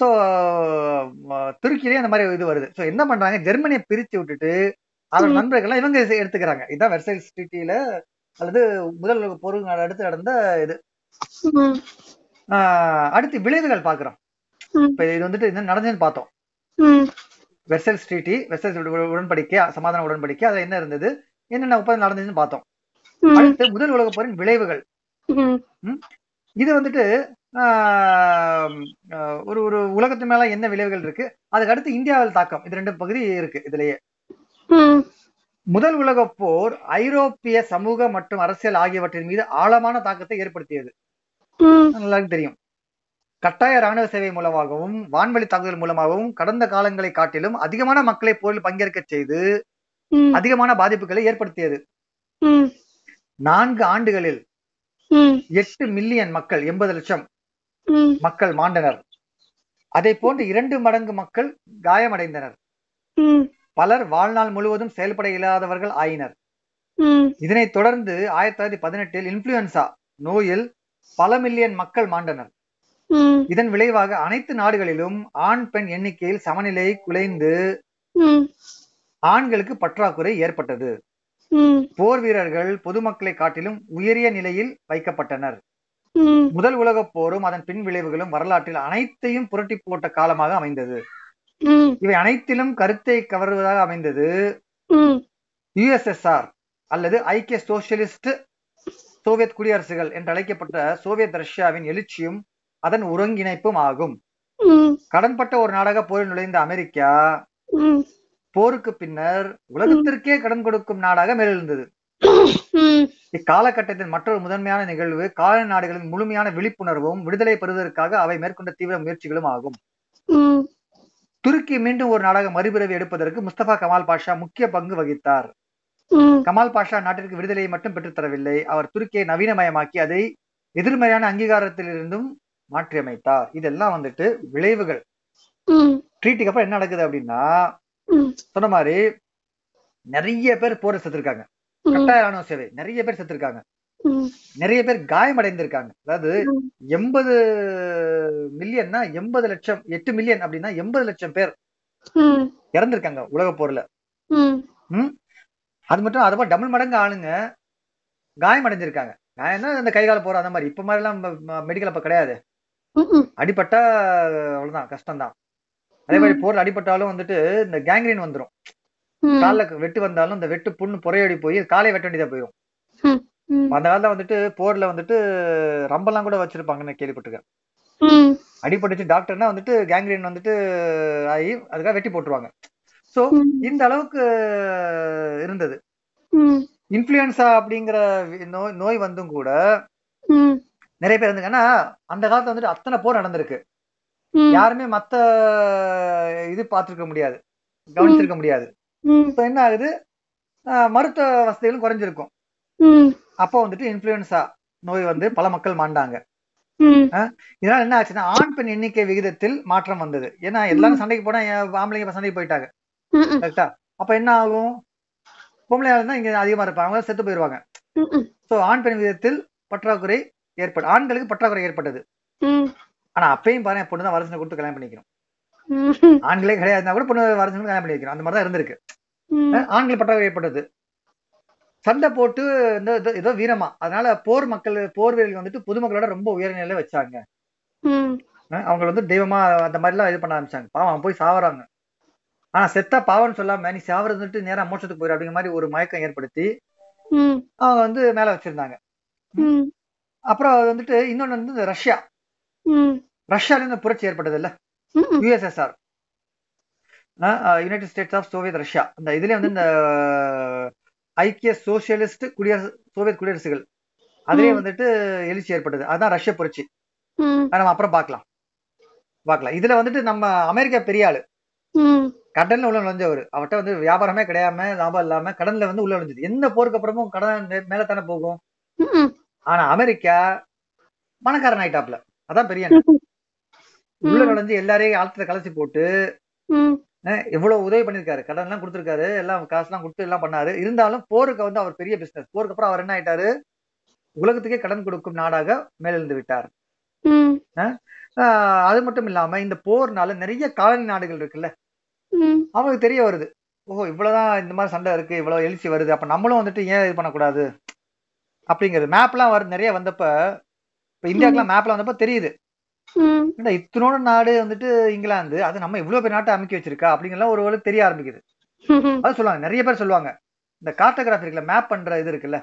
ஸோ துருக்கியிலேயே அந்த மாதிரி இது வருது. ஸோ என்ன பண்றாங்க? ஜெர்மனியை பிரிச்சு விட்டுட்டு அதோட. நண்பர்கள்லாம் இவங்க எடுத்துக்கிறாங்க. இதுதான் வெர்சைல்ஸ் ட்ரீட்டியில அல்லது முதல் உலகப் போர் அடுத்து நடந்த இது. அடுத்து விளைவுகள் பாக்குறோம். இப்ப இது வந்துட்டு என்ன நடந்ததுன்னு பார்த்தோம். ம் வெர்சல்ஸ் ட்ரீட்டி வெர்சல்ஸ் உட- உடன்படிக்கை சமாதான உடன்படிக்கை அதுல என்ன இருந்தது? என்னென்ன ஒப்பந்தம் நடந்ததுன்னு பார்த்தோம். அடுத்து முதல் உலகப் போரின் விளைவுகள். இது வந்துட்டு ஒரு ஒரு உலகத்து மேல என்ன விளைவுகள் இருக்கு? அதுக்கு அடுத்து இந்தியாவில் தாக்கம். இது ரெண்டு பகுதி இருக்கு இதுலயே. முதல் உலகப் போர் ஐரோப்பிய சமூக மற்றும் அரசியல் ஆகியவற்றின் மீது ஆழமான தாக்கத்தை ஏற்படுத்தியது. எல்லாருக்கும் தெரியும். கட்டாய ராணுவ சேவை மூலமாகவும் வான்வழி தாக்குதல் மூலமாகவும் கடந்த காலங்களை காட்டிலும் அதிகமான மக்களை போரில் பங்கேற்க செய்து அதிகமான பாதிப்புகளை ஏற்படுத்தியது. நான்கு ஆண்டுகளில் எட்டு மில்லியன் மக்கள் எண்பது லட்சம் மக்கள் மாண்டனர். அதை போன்று இரண்டு மடங்கு மக்கள் காயமடைந்தனர். பலர் வாழ்நாள் முழுவதும் செயல்பட இயலாதவர்கள் ஆயினர். இதனைத் தொடர்ந்து ஆயிரத்தி தொள்ளாயிரத்தி பதினெட்டில் இன்ஃபுளுன்சா நோயில் பல மில்லியன் மக்கள் மாண்டனர். இதன் விளைவாக அனைத்து நாடுகளிலும் ஆண் பெண் எண்ணிக்கையில் சமநிலை குலைந்து ஆண்களுக்கு பற்றாக்குறை ஏற்பட்டது. போர் வீரர்கள் பொதுமக்களை காட்டிலும் உயரிய நிலையில் வைக்கப்பட்டனர். முதல் உலகப் போரும் அதன் பின் விளைவுகளும் வரலாற்றில் அனைத்தையும் புரட்டி போட்ட காலமாக அமைந்தது. இவை அனைத்திலும் கருத்தை கவருவதாக அமைந்தது. யுஎஸ்எஸ்ஆர் அல்லது ஐக்கிய சோசியலிஸ்ட் சோவியத் குடியரசுகள் என்று அழைக்கப்பட்ட சோவியத் ரஷ்யாவின் எழுச்சியும் அதன் ஒருங்கிணைப்பும் ஆகும் கடன்பட்ட ஒரு நாடாக போரில் நுழைந்த அமெரிக்கா போருக்கு பின்னர் உலகத்திற்கே கடன் கொடுக்கும் நாடாக மேலெழுந்தது. இக்காலகட்டத்தின் மற்றொரு முதன்மையான நிகழ்வு காலனி நாடுகளின் முழுமையான விழிப்புணர்வும் விடுதலை பெறுவதற்காக அவை மேற்கொண்ட தீவிர முயற்சிகளும் ஆகும். துருக்கி மீண்டும் ஒரு நாடாக மறுபிறவி எடுப்பதற்கு முஸ்தபா கமால் பாஷா முக்கிய பங்கு வகித்தார். கமால் பாஷா நாட்டிற்கு விடுதலையை மட்டும் பெற்றுத் தரவில்லை அவர் துருக்கியை நவீனமயமாக்கி அதை எதிர்மறையான அங்கீகாரத்திலிருந்தும் மாற்றியமைத்தார். இதெல்லாம் வந்துட்டு விளைவுகள். ட்ரீட்டுக்கு அப்புறம் என்ன நடக்குது அப்படின்னா சொன்ன மாதிரி நிறைய பேர் போரை செத்துருக்காங்க. கட்டாய ராணுவ சேவை. நிறைய பேர் செத்துருக்காங்க. நிறைய பேர் காயமடைந்திருக்காங்க. அதாவது ம். எண்பது மில்லியன்னா எண்பது லட்சம் எட்டு மில்லியன் அப்படின்னா எண்பது லட்சம் பேர் இறந்திருக்காங்க உலக போர்ல. அது மட்டும் அதை டபுள் மடங்கு ஆளுங்க காயமடைஞ்சிருக்காங்க. காயம்னா இந்த கைகால போற அந்த மாதிரி? இப்ப மாதிரி எல்லாம் மெடிக்கல் அப்ப கிடையாது. அடிபட்டா அவ்வளவுதான் கஷ்டம்தான். அதே மாதிரி போர்ல அடிபட்டாலும் வந்துட்டு இந்த கேங்க்ரீன் வந்துரும். ம், கால்ல வெட்டு வந்தாலும் இந்த வெட்டு புண்ணு புறையடி போய் காலை வெட்ட வேண்டியதா போயிடும் அந்த காலத்துல வந்துட்டு போர்ல வந்துட்டு ரம்பெல்லாம் கூட வச்சிருப்பாங்கன்னு கேள்விப்பட்டிருக்கேன். அடிபட்டுச்சு டாக்டர்னா வந்துட்டு கேங்க்ரீன் வந்துட்டு ஆகி அதுக்காக வெட்டி போட்டுருவாங்க. சோ இந்த அளவுக்கு இருந்தது. இன்ஃபுளுன்சா அப்படிங்கிற நோய் நோய் வந்தும் கூட நிறைய பேர் இருந்தாங்க ஏன்னா அந்த காலத்துல வந்துட்டு அத்தனை போர் நடந்திருக்கு. யாருமே மத்த இது பார்த்திருக்க முடியாது. கவனிச்சிருக்க முடியாது. இப்போ என்ன ஆகுது? மருத்துவ வசதிகளும் குறைஞ்சிருக்கும். அப்போ வந்துட்டு இன்ஃபுளுன்சா நோய் வந்து பல மக்கள் மாண்டாங்க. இதனால என்ன ஆச்சுன்னா ஆண் பெண் எண்ணிக்கை விகிதத்தில் மாற்றம் வந்தது. ஏன்னா எல்லாரும் சண்டைக்கு போனா ஆம்பளைங்க சண்டைக்கு போயிட்டாங்க. கரெக்டா? அப்ப என்ன ஆகும்? பொம்பளை தான் இங்க அதிகமா இருப்பாங்க. அவங்க செத்து போயிருவாங்க. சோ ஆண் பெண் விகிதத்தில் பற்றாக்குறை ஏற்படு ஆண்களுக்கு பற்றாக்குறை ஏற்பட்டது. ஆனா அப்பயும் பாருங்க பொண்ணு தான் வரசனை கொடுத்து கல்யாணம் பண்ணிக்கணும் ம், ஆண்களே கிடையாதுன்னா கூட பொண்ணு வரசனை கல்யாணம் பண்ணி வைக்கணும் அந்த மாதிரி தான் இருந்திருக்கு ஆண்கள் பற்றாக்குறை ஏற்பட்டது. சண்டை போட்டு ஏதோ வீரமா. அதனால போர் மக்கள் போர் வீரர்கள் வந்துட்டு பொதுமக்களோட ரொம்ப உயர் நிலையில வச்சாங்க. அவங்க வந்து தெய்வமா அந்த மாதிரி எல்லாம் இது பண்ண ஆரம்பிச்சாங்க. பாவம் போய் சாவறாங்க. ஆனா செத்தா பாவம்னு சொல்லாம நீ சாவறது வந்துட்டு நேரா மோட்சத்துக்கு போயிரு அப்படிங்கிற மாதிரி ஒரு மயக்கம் ஏற்படுத்தி அவங்க வந்து மேல வச்சிருந்தாங்க. அப்புறம் வந்துட்டு இன்னொன்னு வந்து இந்த ரஷ்யா. ரஷ்யால இந்த புரட்சி ஏற்பட்டது இல்ல ம், ம், USSR United States of Soviet Russia இந்த இதுல வந்து இந்த ஐக்கிய சோசியலிஸ்ட் குடியரசு சோவியத் குடியரசுகள். அதுலயே. வந்துட்டு எழுச்சி ஏற்பட்டது. அதுதான் ரஷ்ய புரட்சி. நம்ம அப்புறம் பார்க்கலாம். பார்க்கலாம். இதுல வந்துட்டு நம்ம அமெரிக்கா பெரிய ஆளு. ம், கடல்ல உள்ள நுழைஞ்சவர். அவர்கிட்ட வந்து வியாபாரமே கிடையாம லாபம் இல்லாம கடல்ல வந்து உள்ள நுழைஞ்சது. எந்த போருக்கு அப்புறமும் கடன் மே- மேல தானே போகும் ஆனா அமெரிக்கா பணக்காரன் ஆயிட்டாப்ல அதான் பெரிய. உள்ள நுழைஞ்சு எல்லாரையும் ஆழத்துல கலசி போட்டு எவ்வளவு உதவி பண்ணிருக்காரு கடன் எல்லாம் கொடுத்திருக்காரு. எல்லாம் காசுலாம் கொடுத்து எல்லாம் பண்ணாரு. இருந்தாலும் போருக்கு வந்து அவர் பெரிய பிசினஸ் போருக்கு அப்புறம் அவர் என்ன ஆயிட்டாரு? உலகத்துக்கே கடன் கொடுக்கும் நாடாக மேலெழுந்து விட்டார். அது மட்டும் இல்லாம இந்த போர்னால நிறைய காலனி நாடுகள் இருக்குல்ல. அவங்களுக்கு தெரிய வருது. ஓஹோ இவ்வளவுதான் இந்த மாதிரி சண்டை இருக்கு. இவ்வளவு எழுச்சி வருது. அப்ப நம்மளும் வந்துட்டு ஏன் இது பண்ணக்கூடாது? அப்படிங்கிறது. மேப்லாம் வர நிறைய வந்தப்ப இப்ப இந்தியாவுக்குலாம் மேப்ல வந்தப்ப தெரியுது. இத்தனோட நாடு வந்துட்டு இங்கிலாந்து அது நம்ம இவ்வளவு பெரிய நாட்டை அமைக்க வச்சிருக்கா? அப்படிங்கலாம் ஒரு வேளை தெரிய ஆரம்பிக்குது. அது சொல்லுவாங்க நிறைய பேர் சொல்லுவாங்க இந்த கார்டோகிராஃபி இருக்குல்ல மேப் பண்ற இது இருக்குல்ல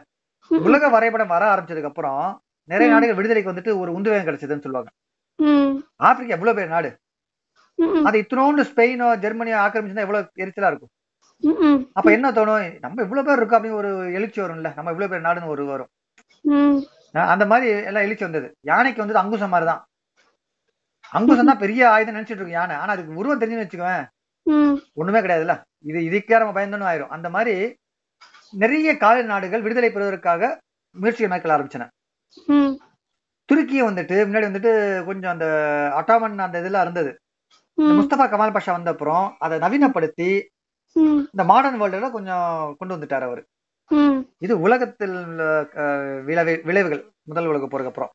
உலக வரைபடம் வர ஆரம்பிச்சதுக்கு அப்புறம் நிறைய. நாடுகள் விடுதலைக்கு வந்துட்டு ஒரு உந்துவேகம் கிடைச்சதுன்னு சொல்லுவாங்க. ஆப்பிரிக்கா எவ்வளவு பெரிய நாடு? அது இத்தனோண்டு ஸ்பெயினோ ஜெர்மனியோ ஆக்கிரமிச்சுன்னா எவ்வளவு எரிச்சலா இருக்கும்? அப்ப என்ன தோணும்? நம்ம இவ்வளவு பேர் இருக்கோம் அப்படின்னு ஒரு எழுச்சி வரும்ல. நம்ம இவ்வளவு பேர் நாடுன்னு ஒரு வரும். அந்த மாதிரி எல்லாம் எழுச்சி வந்தது. யானைக்கு வந்து அங்குசம் மாதிரி தான் அங்குசம் தான் பெரிய ஆயுதம் நினைச்சிட்டு இருக்கு யானை. ஆனா அதுக்கு உருவம் தெரிஞ்சுன்னு வச்சுக்கோவேன் ம், ஒண்ணுமே கிடையாதுல்ல. இது இதுக்கே நம்ம பயந்தோன்னு ஆயிரும். அந்த மாதிரி நிறைய கால நாடுகள் விடுதலை பெறுவதற்காக முயற்சிகள் மேற்கொள்ள ஆரம்பிச்சன. துருக்கியை வந்துட்டு முன்னாடி வந்துட்டு கொஞ்சம் அந்த அட்டாமன் அந்த இதெல்லாம் இருந்தது. முஸ்தபா கமால் பாஷா வந்த அப்புறம் அதை நவீனப்படுத்தி இந்த மாடர்ன் வேர்ல்டுல கொஞ்சம் கொண்டு வந்துட்டார் அவர். இது உலகத்தில் விளைவு விளைவுகள் முதல் உலக போருக்கு அப்புறம்.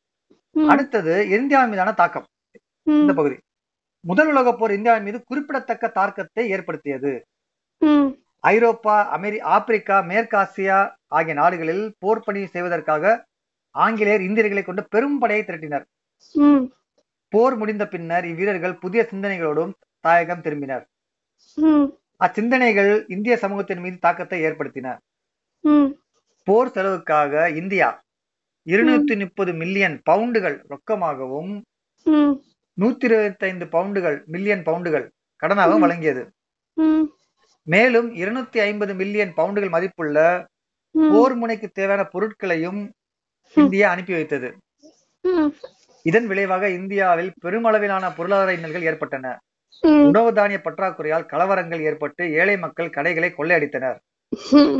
அடுத்தது இந்தியாவின் மீதான தாக்கம். இந்த பகுதி. முதல் உலக போர் இந்தியாவின் மீது குறிப்பிடத்தக்க தாக்கத்தை ஏற்படுத்தியது. ஐரோப்பா அமெரி ஆப்பிரிக்கா மேற்காசியா ஆகிய நாடுகளில் போர் பணி செய்வதற்காக ஆங்கிலேயர் இந்தியர்களை கொண்டு பெரும் படையை திரட்டினர். போர் முடிந்த பின்னர் இவ்வீரர்கள் புதிய சிந்தனைகளோடும் தாயகம் திரும்பினர். அச்சிந்தனைகள் இந்திய சமூகத்தின் மீது தாக்கத்தை ஏற்படுத்தின. போர் செலவுக்காக இந்தியா இருநூத்தி முப்பது மில்லியன் பவுண்டுகள் ரொக்கமாகவும் நூத்தி இருபத்தி ஐந்து பவுண்டுகள் மில்லியன் பவுண்டுகள் கடனாகவும். வழங்கியது. மேலும் இருநூத்தி ஐம்பது மில்லியன் பவுண்டுகள் மதிப்புள்ள போர் முனைக்கு தேவையான பொருட்களையும் இந்தியா அனுப்பி வைத்தது. இதன் விளைவாக இந்தியாவில் பெருமளவிலான பொருளாதார இன்னல்கள் ஏற்பட்டன. உணவு தானிய பற்றாக்குறையால் கலவரங்கள் ஏற்பட்டு ஏழை மக்கள் கடைகளை கொள்ளையடித்தனர்.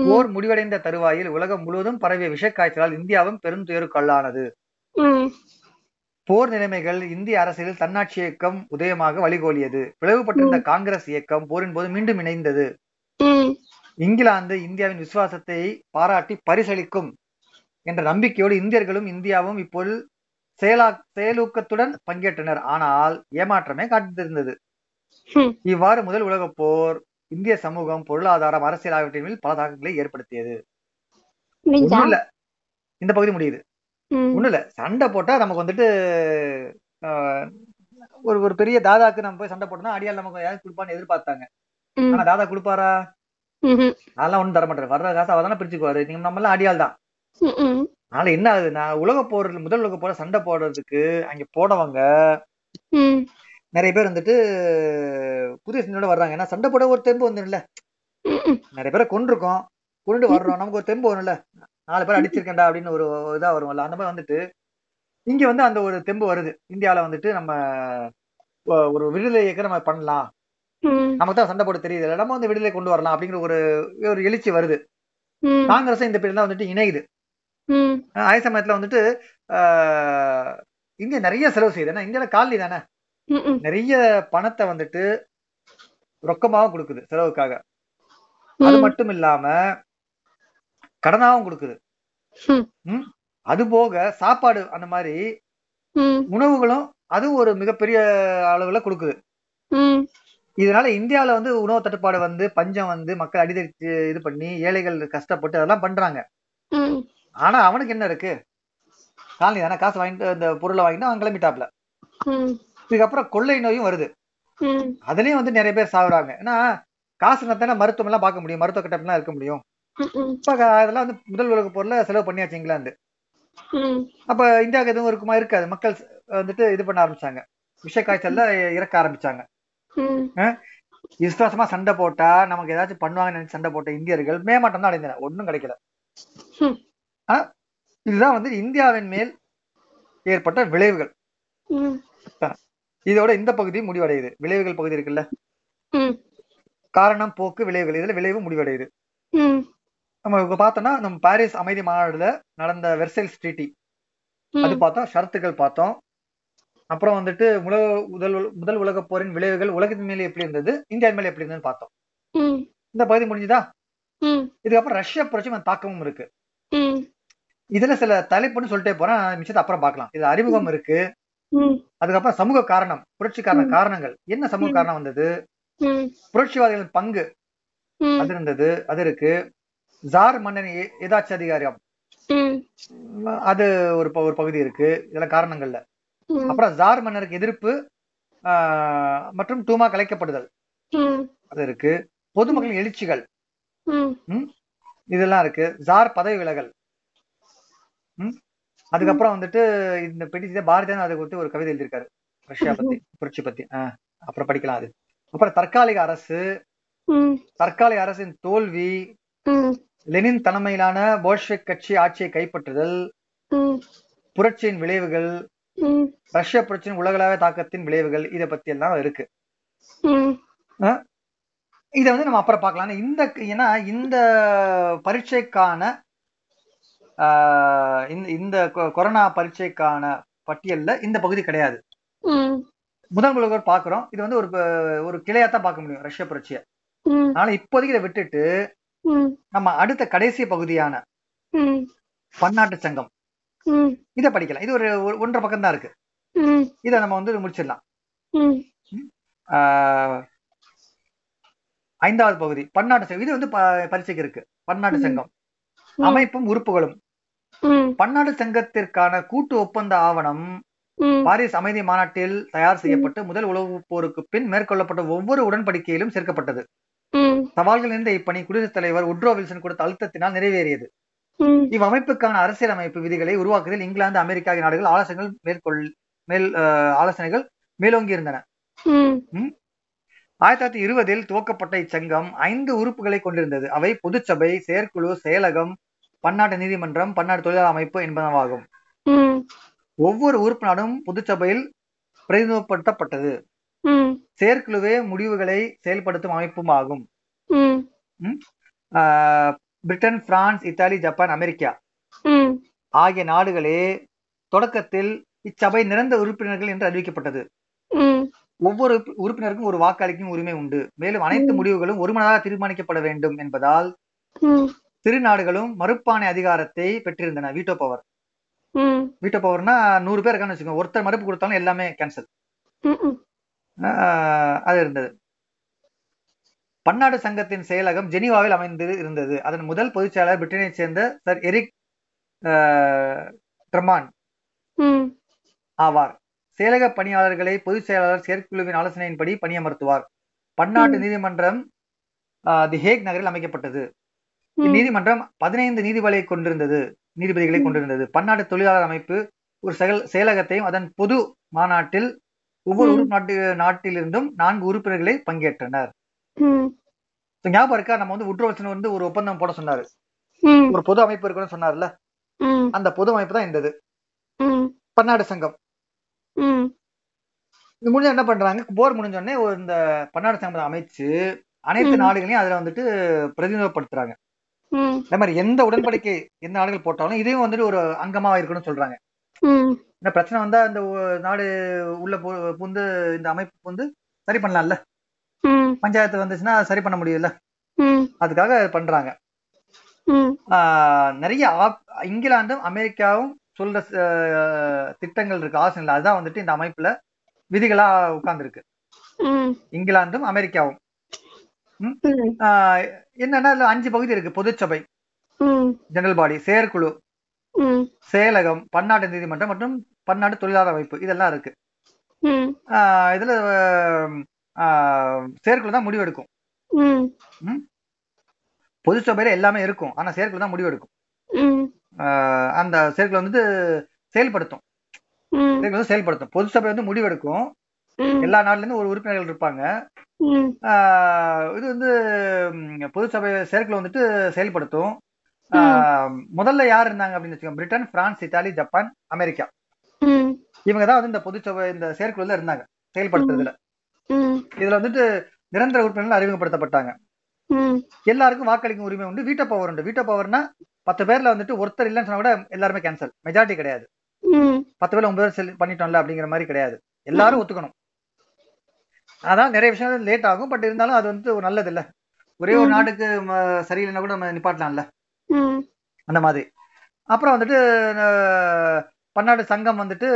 போர் முடிவடைந்த தருவாயில் உலகம் முழுவதும் பரவிய விஷக்காய்ச்சலால் இந்தியாவும் பெருந்துயருக்கள்ளானது ம், போர் நிலைமைகள் இந்திய அரசியலில் தன்னாட்சி இயக்கம் உதயமாக வழிகோலியது. பிளவுபட்டிருந்த காங்கிரஸ் இயக்கம் போரின் போது மீண்டும் இணைந்தது. இங்கிலாந்து இந்தியாவின் விசுவாசத்தை பாராட்டி பரிசளிக்கும் என்ற நம்பிக்கையோடு இந்தியர்களும் இந்தியாவும் இப்போது செயலா செயலூக்கத்துடன் பங்கேற்றனர். ஆனால் ஏமாற்றமே காட்டிருந்தது ம். இவ்வாறு முதல் உலகப் போர் இந்திய சமூகம் பொருளாதாரம் அரசியல் ஆகியவற்றின் மேல் பல தாக்கங்களை ஏற்படுத்தியது. இந்த பகுதி முடியுது. ம், ஒண்ணும் இல்ல. சண்டை போட்டா நமக்கு வந்துட்டு ஒரு ஒரு பெரிய தாதாக்கு நம்ம போய் சண்டை போட்டோம்னா அடியால் நமக்கு யாரும் கொடுப்பான்னு எதிர்பார்த்தாங்க. ஆனா தாதா கொடுப்பாரா. அதெல்லாம் ஒண்ணும் தர மாட்டாரு வர்ற காசு அவதானே பிரிச்சுக்குவாரு. நீங்க நம்ம எல்லாம் அடியால் தான். அதனால என்ன ஆகுது நான் உலக போர் முதல் உலக போற சண்டை போடுறதுக்கு அங்க போனவங்க. நிறைய பேர் வந்துட்டு புதிய சிந்தனையோட வர்றாங்க. ஏன்னா சண்டை போட ஒரு தெம்பு வந்துடும்ல. நிறைய பேரை கொண்டிருக்கோம் கொண்டு வர்றோம். நமக்கு ஒரு தெம்பு வரும்ல. நாலு பேர் அடிச்சிருக்கேன்டா அப்படின்னு ஒரு இதா வரும்ல. அந்த மாதிரி வந்துட்டு இங்க வந்து அந்த ஒரு தெம்பு வருது. இந்தியால வந்துட்டு நம்ம ஒரு விடுதலை இயக்கம் நம்ம பண்ணலாம். நமக்கு தான் சண்டை போட தெரியுது நம்ம வந்து விடுதலை கொண்டு வரலாம் அப்படிங்கிற ஒரு ஒரு எழுச்சி வருது. காங்கிரஸ் இந்த பேர்ல வந்துட்டு இணையுது. அதே சமயத்துல வந்துட்டு ஆஹ் இந்தியா நிறைய செலவு செய்யுது. ஏன்னா இந்தியால காலனி தானே. நிறைய பணத்தை வந்துட்டு ரொக்கமாவும் கொடுக்குது செலவுக்காக அது. மட்டும் இல்லாம கடனாவும் கொடுக்குது? அது போக சாப்பாடு அந்த மாதிரி. உணவுகளும் அதுவும் ஒரு மிகப்பெரிய அளவுல கொடுக்குது. இதனால இந்தியால வந்து உணவு தட்டுப்பாடு வந்து பஞ்சம் வந்து மக்கள் அடிதடிச்சு இது பண்ணி ஏழைகள் கஷ்டப்பட்டு அதெல்லாம் பண்றாங்க. ஆனா அவனுக்கு என்ன இருக்கு காலனி தானே காசு வாங்கிட்டு அந்த பொருளை வாங்கிட்டு அவன் கிளம்பிட்டாப்ல. இதுக்கப்புறம் கொள்ளை நோயும் வருது. அதுலயும் வந்து நிறைய பேர் சாகுறாங்க ஏன்னா காசு தானே மருத்துவம் எல்லாம் பார்க்க முடியும். மருத்துவ கட்டணம் இருக்க முடியும். இப்ப அதெல்லாம் வந்து முதல் உலக போர்ல செலவு பண்ணியாச்சு இங்கிலாந்து. அப்ப இந்தியாவுக்கு எதுவும் இருக்குமா? இருக்காது. மக்கள் வந்துட்டு இது பண்ண ஆரம்பிச்சாங்க. விஷ காய்ச்சல்ல இறக்க ஆரம்பிச்சாங்க. விசுவாசமா சண்டை போட்டா நமக்கு ஏதாச்சும் பண்ணுவாங்கன்னு நினைச்சு சண்டை போட்ட இந்தியர்கள் மேமாட்டம் தான் அடைந்தனர். ஒண்ணும் கிடைக்கல. இதுதான் வந்து இந்தியாவின் மேல் ஏற்பட்ட விளைவுகள். இதோட இந்த பகுதி முடிவடையுது விளைவுகள் பகுதி இருக்குல்ல. காரணம் போக்கு விளைவுகள் இதுல விளைவு முடிவடையுது. நம்ம இப்ப பார்த்தோம்னா நம்ம பாரிஸ் அமைதி மாநாடுல நடந்த வெர்சைல்ஸ் ட்ரீட்டி அது. பார்த்தோம் ஷரத்துக்கள் பார்த்தோம் அப்புறம் வந்துட்டு உலக முதல் முதல் உலக போரின் விளைவுகள் உலகத்தின் மேல எப்படி இருந்தது இந்தியா மேல எப்படி இருந்ததுன்னு பார்த்தோம். இந்த பகுதி முடிஞ்சுதா. இதுக்கப்புறம் ரஷ்யா புரட்சி தாக்கமும் இருக்கு. இதுல சில தலைப்புன்னு சொல்லிட்டே போறேன் மிச்சத்தை அப்புறம் பார்க்கலாம் இது அறிமுகம் இருக்கு. அதுக்கப்புறம் சமூக காரணம் புரட்சி காரண. காரணங்கள் என்ன சமூக. காரணம் வந்தது. புரட்சிவாதிகளின் பங்கு. அது இருந்தது அது இருக்கு ஜார் மன்னன் ஏதாட்சி அதிகாரம். அது ஒரு ஒரு பகுதி இருக்கு இதெல்லாம் காரணங்கள்ல. அப்புறம் ஜார் மன்னருக்கு எதிர்ப்பு ஆஹ், மற்றும் டூமா கலைக்கப்படுதல். அது இருக்கு பொதுமக்களின் எழுச்சிகள். இதெல்லாம் இருக்கு ஜார் பதவி விலகல்? அதுக்கப்புறம் வந்துட்டு இந்த பெட்டிஷன் பாரதியார் அதை குறித்து ஒரு கவிதை எழுதியிருக்காரு ரஷ்யா பத்தி புரட்சி பத்தி ஆஹ் அப்புறம் படிக்கலாம் அது அப்புறம் தற்காலிக அரசு. தற்காலிக அரசின் தோல்வி. லெனின் தலைமையிலான போல்ஷெவிக் கட்சி ஆட்சியை கைப்பற்றுதல். புரட்சியின் விளைவுகள். ரஷ்ய புரட்சியின் உலகளாவிய தாக்கத்தின் விளைவுகள் இதை பத்தி எல்லாம் இருக்கு. இதை வந்து நம்ம அப்புறம் பார்க்கலாம் இந்த ஏன்னா இந்த பரீட்சைக்கான இந்த கொரோனா பரீட்சைக்கான பட்டியல்ல இந்த பகுதி கிடையாது. முதல் உலகர் பாக்குறோம் இது வந்து ஒரு ஒரு கிளையா தான் பார்க்க முடியும் ரஷ்ய புரட்சியை. அதனால இப்போதைக்கு இதை விட்டுட்டு. நம்ம அடுத்த கடைசி பகுதியான. பன்னாட்டு சங்கம். இதை படிக்கலாம் இது ஒரு ஒன்றரை பக்கம் தான் இருக்கு. இதை நம்ம வந்து முடிச்சிடலாம் ஐந்தாவது பகுதி பன்னாட்டு சங்கம் இது வந்து ப- பரீட்சைக்கு இருக்கு பன்னாட்டு. சங்கம். அமைப்பும் உறுப்புகளும் ம். பன்னாட்டு சங்கத்திற்கான கூட்டு ஒப்பந்த ஆவணம். பாரிஸ் அமைதி மாநாட்டில் தயார் செய்யப்பட்டு முதல் உலகப் போருக்கு பின் மேற்கொள்ளப்பட்ட ஒவ்வொரு உடன்படிக்கையிலும் சேர்க்கப்பட்டது. சவால்கள் நிறைந்த இப்பணி குடியரசுத் தலைவர் உட்ரோ வில்சன் கொடுத்த அழுத்தத்தினால் நிறைவேறியது. இவ்வமைப்புக்கான அரசியலமைப்பு விதிகளை உருவாக்குவதில் இங்கிலாந்து அமெரிக்கா ஆகிய நாடுகள் ஆலோசனைகள் மேற்கொள் மேல் ஆலோசனைகள் மேலோங்கி இருந்தன. ஆயிரத்தி தொள்ளாயிரத்தி இருபதில் துவக்கப்பட்ட இச்சங்கம் ஐந்து உறுப்புகளை கொண்டிருந்தது அவை பொதுச்சபை செயற்குழு செயலகம் பன்னாட்டு நீதிமன்றம் பன்னாட்டு தொழிலாளர் அமைப்பு என்பனவாகும் ம். ஒவ்வொரு உறுப்பு நாடும் பொதுச்சபையில் பிரதிநிதித்துவப்படுத்தப்பட்டது ம். செயற்குழுவே முடிவுகளை செயல்படுத்தும் அமைப்பும் ஆகும் Britain France Italy Japan America. ஆகிய நாடுகளே தொடக்கத்தில் இச்சபை நிரந்தர உறுப்பினர்கள் என்று அறிவிக்கப்பட்டது. ஒவ்வொரு உறுப்பி- உறுப்பினருக்கும் ஒரு வாக்களிக்கும் உரிமை உண்டு மேலும் அனைத்து. முடிவுகளும் ஒருமனதாக தீர்மானிக்கப்பட வேண்டும் என்பதால் ம். சிறு நாடுகளும் மறுப்பானை அதிகாரத்தை பெற்றிருந்தன வீட்டோ பவர். வீட்டோ பவர்னா நூறு பேர் இருக்கான்னு வச்சுக்கோங்க ஒருத்தர் மறுப்பு கொடுத்தாலும் எல்லாமே கேன்சல். அது இருந்தது பன்னாட்டு சங்கத்தின் செயலகம் ஜெனீவாவில் அமைந்து இருந்தது அதன் முதல் பொதுச் செயலாளர் பிரிட்டனைச் சேர்ந்த சர் எரிக் ட்ரமான். ஆவார் செயலக பணியாளர்களை பொதுச் செயலாளர் செயற்குழுவின் ஆலோசனையின்படி பணியமர்த்துவார் பன்னாட்டு. நீதிமன்றம் தி ஹேக் நகரில் அமைக்கப்பட்டது ம், இந்நீதிமன்றம் பதினைந்து நீதிபதிகளை கொண்டிருந்தது நீதிபதிகளை. கொண்டிருந்தது. பன்னாட்டு தொழிலாளர் அமைப்பு ஒரு செயல் செயலகத்தையும் அதன் பொது மாநாட்டில் ஒவ்வொரு நாட்டு நாட்டிலிருந்தும் நான்கு உறுப்பினர்களை பங்கேற்றனர். ஞாபகம் இருக்கா? நம்ம வந்து உட்ரோல்சன் வந்து ஒரு ஒப்பந்தம் போட சொன்னாரு. ஒரு பொது அமைப்பு இருக்குன்னு சொன்னார்ல? அந்த பொது அமைப்பு தான் இந்த இது ம், பன்னாட்டு சங்கம். இது முடிஞ்ச என்ன பண்றாங்க? போர் முடிஞ்ச உடனே ஒரு இந்த பன்னாட்டு சங்கத்தை அமைச்சு அனைத்து. நாடுகளையும் அதுல வந்துட்டு பிரதிநிதித்துவப்படுத்துறாங்க. அதே மாதிரி எந்த உடன்படிக்கை எந்த நாடுகள் போட்டாலும் இதையும் வந்துட்டு ஒரு அங்கமா இருக்கணும்னு சொல்றாங்க. இந்த பிரச்சனை வந்தா இந்த நாடு உள்ள புந்து இந்த அமைப்பு வந்து சரி பண்ணலாம்ல? பஞ்சாயத்து வந்துச்சுன்னா சரி பண்ண முடியுதுல்ல ம், அதுக்காக பண்றாங்க. நிறைய இங்கிலாந்தும் அமெரிக்காவும் சொல்ற திட்டங்கள் இருக்கு ஆசனங்கள். அதுதான் வந்துட்டு இந்த அமைப்புல விதிகளா உட்கார்ந்துருக்கு. இங்கிலாந்தும் அமெரிக்காவும். என்னன்னா இதுல அஞ்சு பகுதி இருக்கு. பொதுச்சபை ஜெனரல் பாடி செயற்குழு செயலகம் பன்னாட்டு நீதிமன்றம் மற்றும் பன்னாட்டு தொழிலாளர் அமைப்பு. இதெல்லாம் இருக்கு. இதுல செயற்குழு தான் முடிவெடுக்கும். ம், பொதுச்சபையில எல்லாமே இருக்கும். ஆனா செயற்குழு தான் முடிவெடுக்கும். அந்த செயற்குழு வந்துட்டு செயல்படுத்தும். செயற்குழு வந்து செயல்படுத்தும். பொதுச்சபை வந்து முடிவெடுக்கும். எல்லா நாட்டுல இருந்து ஒரு உறுப்பினர்கள் இருப்பாங்க. இது வந்து பொதுச்சபை செயற்குழு வந்துட்டு செயல்படுத்தும். முதல்ல யார் இருந்தாங்க அப்படின்னு வச்சுக்கோங்க. Britain France Italy Japan America. இவங்க தான் வந்து இந்த பொதுச்சபை இந்த செயற்குழுல இருந்தாங்க. செயல்படுத்துறதுல. இதுல வந்துட்டு நிரந்தர உறுப்பினர்கள் அறிமுகப்படுத்தப்பட்டாங்க. எல்லாருக்கும் வாக்களிக்கும் உரிமை உண்டு. வீட்டோ பவர் உண்டு. வீட்டோ பவர்னா பத்து பேர்ல வந்துட்டு ஒருத்தர் இல்லைன்னு சொன்னா கூட எல்லாருமே கேன்சல் மெஜாரிட்டி கிடையாது. பத்து பேர்ல ஒன்பது பேர் பண்ணிட்டோம்ல அப்படிங்கிற மாதிரி கிடையாது. எல்லாரும் ஒத்துக்கணும். அதான் நிறைய விஷயம் லேட் ஆகும். பட் இருந்தாலும் அது வந்து ஒரு நல்லது இல்ல ஒரே ஒரு. நாட்டுக்கு சரியில்லைன்னா கூட நம்ம நிப்பாட்டலாம்ல. அந்த மாதிரி. அப்புறம் வந்துட்டு பன்னாட்டு சங்கம் வந்துட்டு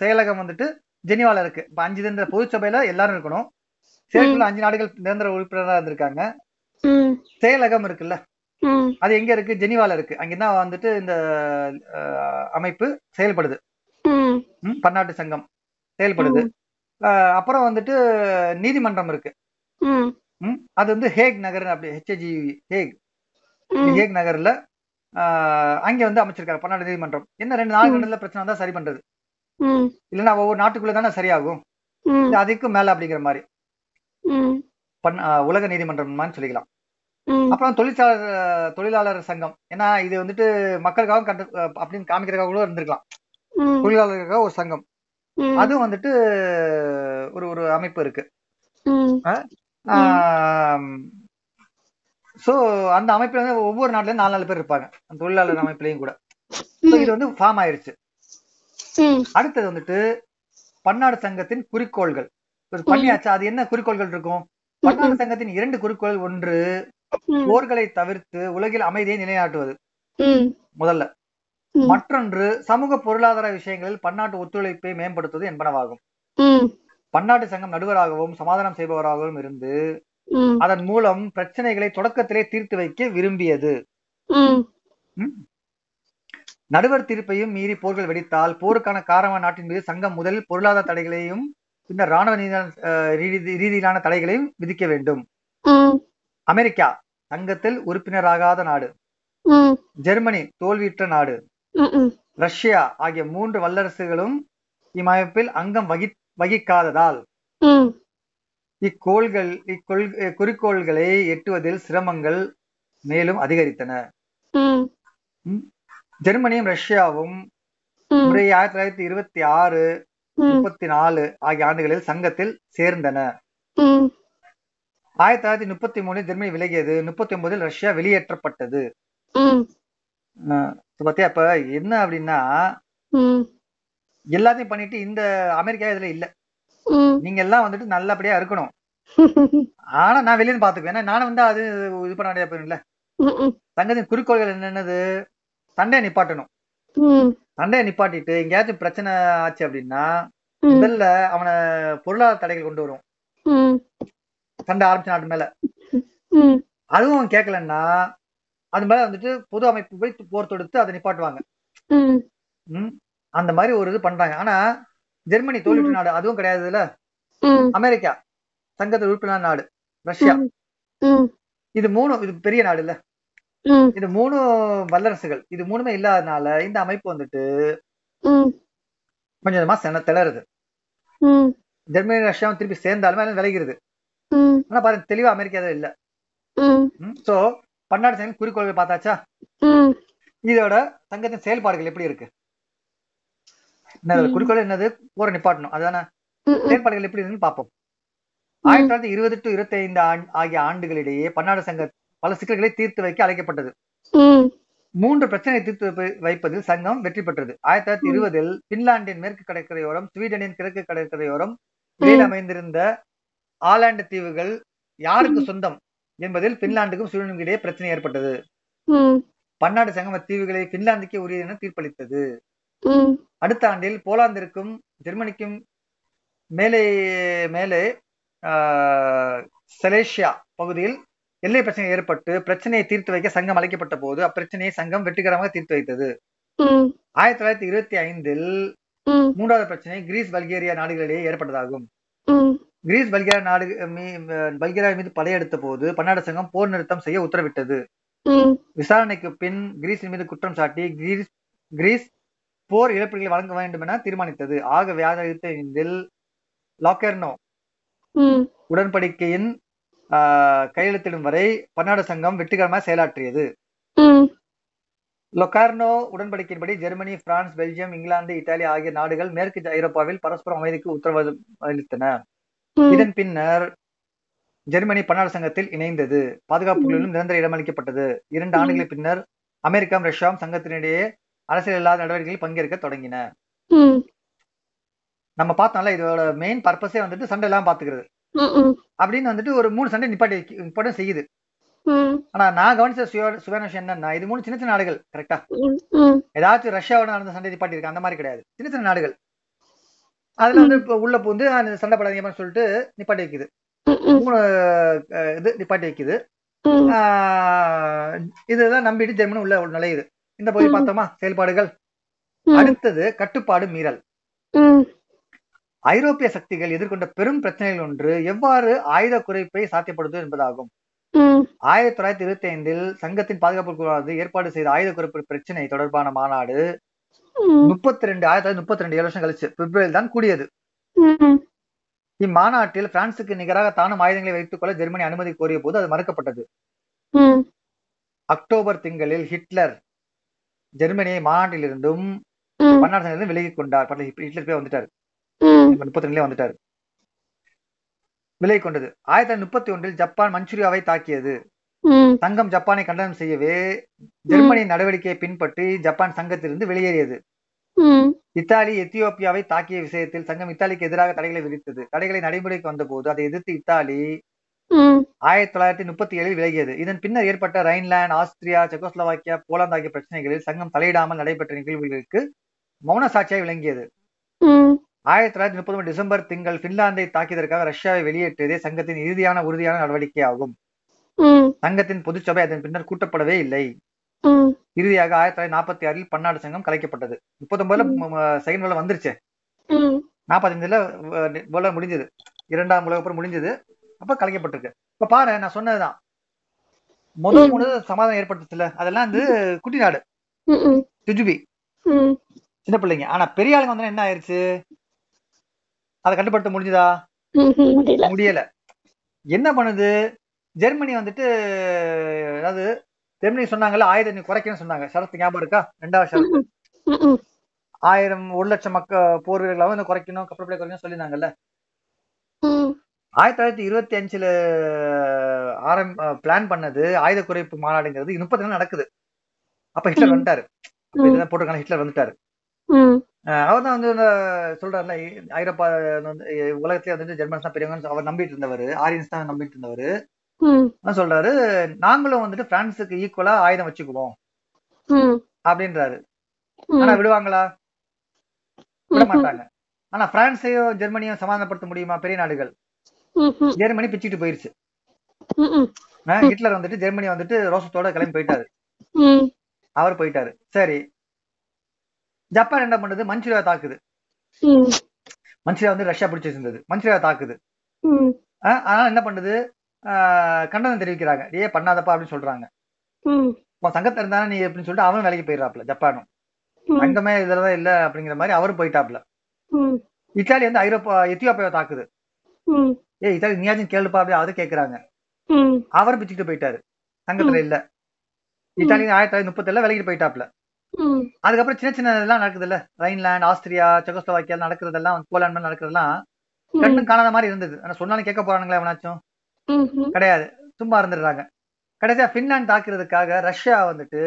செயலகம் வந்துட்டு ஜெனிவால இருக்கு. இப்ப அஞ்சு இந்த பொதுச்சபையில எல்லாரும் இருக்கணும். செயற்குள்ள அஞ்சு நாடுகள் நிரந்தர உறுப்பினராக இருந்திருக்காங்க. செயலகம் இருக்குல்ல. அது எங்க இருக்கு? ஜெனிவால இருக்கு. அங்கதான் வந்துட்டு இந்த அமைப்பு செயல்படுது. பன்னாட்டு சங்கம் செயல்படுது. அப்புறம் வந்துட்டு நீதிமன்றம் இருக்கு. அது வந்து ஹேக் நகர் அப்படி ஹெச்ஏஜி ஹேக். ஹேக் நகர்ல அங்க வந்து அமைச்சிருக்காரு பன்னாட்டு நீதிமன்றம். என்ன ரெண்டு நாலு கண்டத்துல பிரச்சனை வந்தா சரி பண்றது. இல்லைன்னா ஒவ்வொரு நாட்டுக்குள்ள தானே சரியாகும். அதுக்கும் மேல அப்படிங்கிற மாதிரி. உலக நீதிமன்றம் சொல்லிக்கலாம். அப்புறம் தொழிற்சாளர் தொழிலாளர் சங்கம். ஏன்னா இது வந்துட்டு மக்களுக்காக கண்டு அப்படின்னு காமிக்கிறதுக்காக கூட இருந்திருக்கலாம். தொழிலாளர்களுக்காக ஒரு சங்கம். அதுவும் வந்துட்டு ஒரு ஒரு அமைப்பு இருக்கு. சோ அந்த அமைப்புல வந்து ஒவ்வொரு நாட்டுல நாலு நாலு பேர் இருப்பாங்க. அந்த தொழிலாளர் அமைப்புலயும் கூட. இது வந்து ஃபார்ம் ஆயிருச்சு. அடுத்தது வந்துட்டு பன்னாடு சங்கத்தின் குறிக்கோள்கள். பண்ணியாச்சு? அது என்ன குறிக்கோள்கள் இருக்கும்? பன்னாடு சங்கத்தின் இரண்டு குறிக்கோள் ஒன்று போர்களை தவிர்த்து உலகில் அமைதியை நிலைநாட்டுவது. முதல்ல. மற்றொன்று சமூக பொருளாதார விஷயங்களில் பன்னாட்டு ஒத்துழைப்பை மேம்படுத்துவது என்பனவாகும். பன்னாட்டு சங்கம் நடுவராகவும் சமாதானம் செய்பவராகவும் இருந்து அதன் மூலம் பிரச்சனைகளை தொடக்கத்திலே தீர்த்து வைக்க விரும்பியது. நடுவர் தீர்ப்பையும் மீறி போர்கள் வெடித்தால் போருக்கான காரணமான நாட்டின் மீது சங்கம் முதலில் பொருளாதார தடைகளையும் பின்னர் ராணுவ ரீதியிலான தடைகளையும் விதிக்க வேண்டும். அமெரிக்கா சங்கத்தில் உறுப்பினராகாத நாடு. ஜெர்மனி தோல்வியுற்ற நாடு. ரஷ்யா ஆகிய மூன்று வல்லரசுகளும் இம்மமைப்பில் அங்கம் வகி வகிக்காததால் இக்கோள்கள் இக்கொள் குறிக்கோள்களை எட்டுவதில் சிரமங்கள் மேலும் அதிகரித்தன. ஜெர்மனியும் ரஷ்யாவும் முறையே ஆயிரத்தி தொள்ளாயிரத்தி இருபத்தி ஆறு முப்பத்தி நாலு ஆகிய ஆண்டுகளில் சங்கத்தில் சேர்ந்தன. ஆயிரத்தி தொள்ளாயிரத்தி முப்பத்தி மூணில் ஜெர்மனி விலகியது. முப்பத்தி ஒன்பதில் ரஷ்யா வெளியேற்றப்பட்டது. பாத்தியா இப்ப என்ன அப்படின்னா எல்லாத்தையும் பண்ணிட்டு இந்த அமெரிக்கா இதுல இல்ல. நீங்க எல்லாம் வந்துட்டு நல்லபடியா இருக்கணும். ஆனா நான் வெளியே பாத்துக்குவேன். ஏன்னா நானும் வந்து அது இது பண்ண வேண்டிய போயிரும்ல. சங்கத்தின் குறிக்கோள்கள் என்னென்னது? சண்டையை நிப்பாட்டணும். சண்டையை நிப்பாட்டிட்டு எங்கேயாச்சும் பிரச்சனை ஆச்சு அப்படின்னா முதல்ல அவனை பொருளாதார தடைகள் கொண்டு வரும். சண்டை ஆரம்பிச்ச நாட்டு மேல. அதுவும் கேட்கலன்னா அது மேல வந்துட்டு பொது அமைப்பு போய் போர் தொடுத்து அதை நிப்பாட்டுவாங்க. அந்த மாதிரி ஒரு இது பண்றாங்க. ஆனா ஜெர்மனி தோல்வியுற்ற நாடு அதுவும் கிடையாதுல்ல ம். அமெரிக்கா சங்கத்தில் உறுப்பினர் நாடு ரஷ்யா. இது மூணு இது பெரிய நாடு இல்ல? இது மூணு வல்லரசுகள். இது மூணுமே இல்லாதனால இந்த அமைப்பு வந்துட்டு கொஞ்சம் கொஞ்சமா சென திளறுது ம். ஜெர்மனி ரஷ்யாவும் திருப்பி சேர்ந்தாலுமே விளைகிறது ஆனா பாருங்க தெளிவா அமெரிக்கா இல்ல. சோ பன்னாட்டு சங்கம் குறிக்கோள்கள் பார்த்தாச்சா? இதோட சங்கத்தின் செயல்பாடுகள் எப்படி இருக்கு? என்னது. குறிக்கோள் என்னது? போற நிப்பாட்டணும். அதான ம் செயல்பாடுகள் எப்படி இருக்குன்னு பார்ப்போம். ஆயிரத்தி தொள்ளாயிரத்தி இருபது டு இருபத்தி ஐந்து ஆகிய ஆண்டுகளிடையே பன்னாட்டு சங்க பல சிக்கல்களை தீர்த்து வைக்க அழைக்கப்பட்டது. மூன்று பிரச்சனை தீர்த்து வைப்ப- வைப்பதில் சங்கம் வெற்றி பெற்றது. ஆயிரத்தி தொள்ளாயிரத்தி இருபதில் பின்லாந்தின் மேற்கு கடற்கரையோரம் ஸ்வீடனின் கிழக்கு கடற்கரையோரம் இடையில் அமைந்திருந்த ஆலாண்டு தீவுகள் யாருக்கு சொந்தம்? என்பதில் பின்லாந்துக்கும் ஸ்வீடனுக்கும் இடையே பிரச்சனை ஏற்பட்டது. பன்னாட்டு சங்கம் அத்தீவுகளை பின்லாந்துக்கே உரியது என தீர்ப்பளித்தது. அடுத்த ஆண்டில் போலாந்திற்கும் ஜெர்மனிக்கும் மேலே மேலே ஆஹ், செலேசியா பகுதியில் எல்லை பிரச்சனை ஏற்பட்டு பிரச்சனையை தீர்த்து வைக்க சங்கம் அழைக்கப்பட்ட போது அப்பிரச்சனையை சங்கம் வெற்றிகரமாக தீர்த்து வைத்தது. ஆயிரத்தி தொள்ளாயிரத்தி இருபத்தி ஐந்தில் மூன்றாவது பிரச்சனை கிரீஸ் பல்கேரியா நாடுகளிடையே ஏற்பட்டதாகும். கிரீஸ் பல்கேரியா நாடு மீ- பல்கேரியா மீது படையெடுத்த போது பன்னாட்டு சங்கம் போர் நிறுத்தம் செய்ய உத்தரவிட்டது. விசாரணைக்கு பின் கிரீஸின் மீது குற்றம் சாட்டி கிரீஸ் கிரீஸ் போர் இழப்பீடுகளை வழங்க வேண்டும் என தீர்மானித்தது. ஆகவே ஆயிரத்தி ஐந்தில் லாக்கர்னோ உடன்படிக்கையின் ஆஹ், கையெழுத்திடும் வரை பன்னாடு சங்கம் வெற்றிகரமாக செயலாற்றியது. Locarno உடன்படிக்கையின்படி Germany France Belgium England Italy ஆகிய நாடுகள் மேற்கு ஐரோப்பாவில் பரஸ்பரம் அமைதிக்கு உத்தரவாதம் அளித்தன. இதன் பின்னர் ஜெர்மனி பன்னாடு சங்கத்தில் இணைந்தது. பாதுகாப்புகளிலும் நிரந்தர இடமளிக்கப்பட்டது. இரண்டு ஆண்டுகளுக்கு பின்னர் அமெரிக்காவும் ரஷ்யாவும் சங்கத்தினிடையே அரசியல் இல்லாத நடவடிக்கைகளில் பங்கேற்க தொடங்கின. நம்ம பார்த்தோம்ல இதோட மெயின் பர்பஸே வந்துட்டு சண்டை எல்லாம் பாத்துக்கிறது அப்படின்னு வந்துட்டு ஒரு மூணு சண்டை நிப்பாட்டி நிப்பாட்டம் செய்யுது. ஆனா நான் கவனிச்ச சுய விஷயம் என்னன்னா இது மூணு சின்ன சின்ன நாடுகள் கரெக்டா ஏதாச்சும் ரஷ்யாவோட நடந்த சண்டை நிப்பாட்டி இருக்கு அந்த மாதிரி கிடையாது. சின்ன சின்ன நாடுகள். அதுல வந்து இப்ப உள்ள பூந்து சண்டை படாதீங்கன்னு சொல்லிட்டு நிப்பாட்டி வைக்குது. மூணு இது நிப்பாட்டி வைக்குது. இதெல்லாம் நம்பிட்டு ஜெர்மனி உள்ள நுழையுது. இந்த ம். பார்த்தோமா? செயல்பாடுகள். அடுத்தது கட்டுப்பாடு மீறல். ஐரோப்பிய சக்திகள் எதிர்கொண்ட பெரும் பிரச்சனைகள் ஒன்று எவ்வாறு ஆயுத குறைப்பை சாத்தியப்படுத்துவது என்பதாகும். ஆயிரத்தி தொள்ளாயிரத்தி இருபத்தி ஐந்தில் சங்கத்தின் பாதுகாப்பு குழுவானது ஏற்பாடு செய்த ஆயுத குறைப்பு பிரச்சனை தொடர்பான மாநாடு முப்பத்தி ரெண்டு ஆயிரத்தி தொள்ளாயிரத்தி முப்பத்தி ரெண்டு ஏழு வருஷம் கழிச்சு பிப்ரவரியில் தான் கூடியது. இம்மாநாட்டில் பிரான்சுக்கு நிகராக தானும் ஆயுதங்களை வைத்துக் கொள்ள ஜெர்மனி அனுமதி கோரிய போது அது மறுக்கப்பட்டது. அக்டோபர் திங்களில் ஹிட்லர் ஜெர்மனியை மாநாட்டிலிருந்தும் பன்னாட்டு விலகிக் கொண்டார். ஹிட்லர் போய் வந்துட்டார். முப்பத்தி ரெண்டுல வந்துட்டார். விலகிக் கொண்டது. ஆயிரத்தி தொள்ளாயிரத்தி முப்பத்தி ஒன்றில் ஜப்பான் மஞ்சூரியாவை தாக்கியது. சங்கம் ஜப்பானை கண்டனம் செய்யவே ஜெர்மனி நடவடிக்கையை பின்பற்றி ஜப்பான் சங்கத்திலிருந்து வெளியேறியது. இத்தாலி எத்தியோப்பியாவை தாக்கிய விஷயத்தில் சங்கம் இத்தாலிக்கு எதிராக தடைகளை விதித்தது. தடைகளை நடைமுறைக்கு வந்தபோது அதை எதிர்த்து இத்தாலி ஆயிரத்தி தொள்ளாயிரத்தி முப்பத்தி ஏழில் விலகியது. இதன் பின்னர் ஏற்பட்ட ரைன்லாந்து ஆஸ்திரியா செக்கோஸ்லோவாக்கியா போலாந்து ஆகிய பிரச்சனைகளில் சங்கம் தலையிடாமல் நடைபெற்ற நிகழ்வுகளுக்கு மௌன சாட்சியாக விளங்கியது. ஆயிரத்தி தொள்ளாயிரத்தி முப்பது டிசம்பர் திங்கள் பின்லாந்தை தாக்கியதற்காக ரஷ்யாவை வெளியேற்றியதே சங்கத்தின் இறுதியான உறுதியான நடவடிக்கையாகும். சங்கத்தின் பொதுச்சபை அதன் பின்னர் கூட்டப்படவே இல்லை. இறுதியாக ஆயிரத்தி தொள்ளாயிரத்தி நாற்பத்தி ஆறில் பன்னாடு சங்கம் கலைக்கப்பட்டது. முப்பத்தொன்பதுல செகண்ட் வேர்ல்ட் வந்துருச்சு. நாற்பத்தஞ்சுல வேர்ல்ட் முடிஞ்சது. இரண்டாம் உலக போர் முடிஞ்சது. அப்ப கலைக்கப்பட்டிருக்கு. இப்ப பாரு நான் சொன்னதுதான். முதல். மூணு சமாதானம் ஏற்பட்டுச்சுல அதெல்லாம் வந்து குட்டி நாடு. ம் ம். துஜுபி. சின்ன பிள்ளைங்க. ஆனா பெரிய ஆளுங்க வந்தா என்ன ஆயிருச்சு? அதை கட்டுப்படுத்த முடிஞ்சதா? முடியல. என்ன பண்ணுது? ஜெர்மனி வந்துட்டு அதாவது ஜெர்மனி சொன்னாங்கல்ல ஆயுத நீ குறைக்கணும்னு சொன்னாங்க. ஷரத்து ஞாபகம் இருக்கா? ரெண்டாவது ஷரத்து. ஆயிரம் ஒரு லட்சம் மக்க போர் வீரர்களாவும் இன்னும் குறைக்கணும் கப்பல் குறைக்கணும் சொல்லியிருந்தாங்கல்ல. ஆயிரத்தி தொள்ளாயிரத்தி இருபத்தி அஞ்சுல ஆரம் பிளான் பண்ணது ஆயுத குறைப்பு மாநாடுங்கிறது முப்பத்தி நாள் நடக்குது. அப்ப ஹிட்லர். வந்துட்டாரு. போட்டிருக்காங்க ஹிட்லர் வந்துட்டாரு. அவர் தான் வந்து சொல்றாருல ஐரோப்பா வந்து உலகத்திலே வந்து ஜெர்மன்ஸ் தான் பெரியவங்க அவர் நம்பிட்டு இருந்தவர் ஆரியன்ஸ் தான் நம்பிட்டு இருந்தவர். சொல்றாரு? நாங்களும் வந்துட்டு பிரான்ஸுக்கு ஈக்குவலா ஆயுதம் வச்சுக்குவோம். அப்படின்றாரு. ஆனா விடுவாங்களா? விட மாட்டாங்க. ஆனா பிரான்ஸையும் ஜெர்மனியும் சமாதானப்படுத்த முடியுமா? பெரிய நாடுகள். ஜெர்மனி பிச்சுட்டு போயிருச்சு. ஹிட்லர் வந்துட்டு ஜெர்மனி வந்துட்டு ரோசத்தோட கிளம்பி போயிட்டாரு. அவர் போயிட்டாரு. சரி. ஜப்பான் என்ன பண்ணுது? மஞ்சூரியா தாக்குது. ம். மன்சிலியா வந்து ரஷ்யா பிடிச்சி வச்சிருந்தது. மன்சிலியா தாக்குது. அதனால என்ன பண்ணுது? கண்டனம் தெரிவிக்கிறாங்க. ஏ பண்ணாதப்பா அப்படின்னு சொல்றாங்க. உன் சங்கத்துல இருந்தானே நீ அப்படின்னு சொல்லிட்டு அவனும் வேலைக்கு போயிடுறாப்ல ஜப்பானும். ம். அங்கமே இதெல்லாம் இல்ல அப்படிங்கிற மாதிரி அவரும் போயிட்டாப்ல இத்தாலி வந்து ஐரோப்பா எத்தியோப்பியாவை தாக்குது. ஏ இத்தாலி நீயாச்சும் கேளுப்பா அப்படி அதை கேக்குறாங்க. அவரும் பிச்சுட்டு போயிட்டாரு. சங்கத்துல இல்ல. இத்தாலி ஆயிரத்தி தொள்ளாயிரத்தி முப்பத்தேழுல விலகிட்டு போயிட்டாப்ல அதுக்கப்புறம் சின்ன சின்ன இதெல்லாம் நடக்குதுல்ல. ரைன்லாண்ட் ஆஸ்திரியா செகோஸ்லோவாக்கியா நடக்கிறதெல்லாம் போலாண்ட் நடக்கிறதெல்லாம் கண்ணும் காணாத மாதிரி இருந்தது. ஆனா சொன்னாலும் கேட்க போறானுங்களா எவனாச்சும். கிடையாது. சும்மா இருந்துடுறாங்க. கடைசியா பின்லாந்து தாக்குறதுக்காக ரஷ்யா வந்துட்டு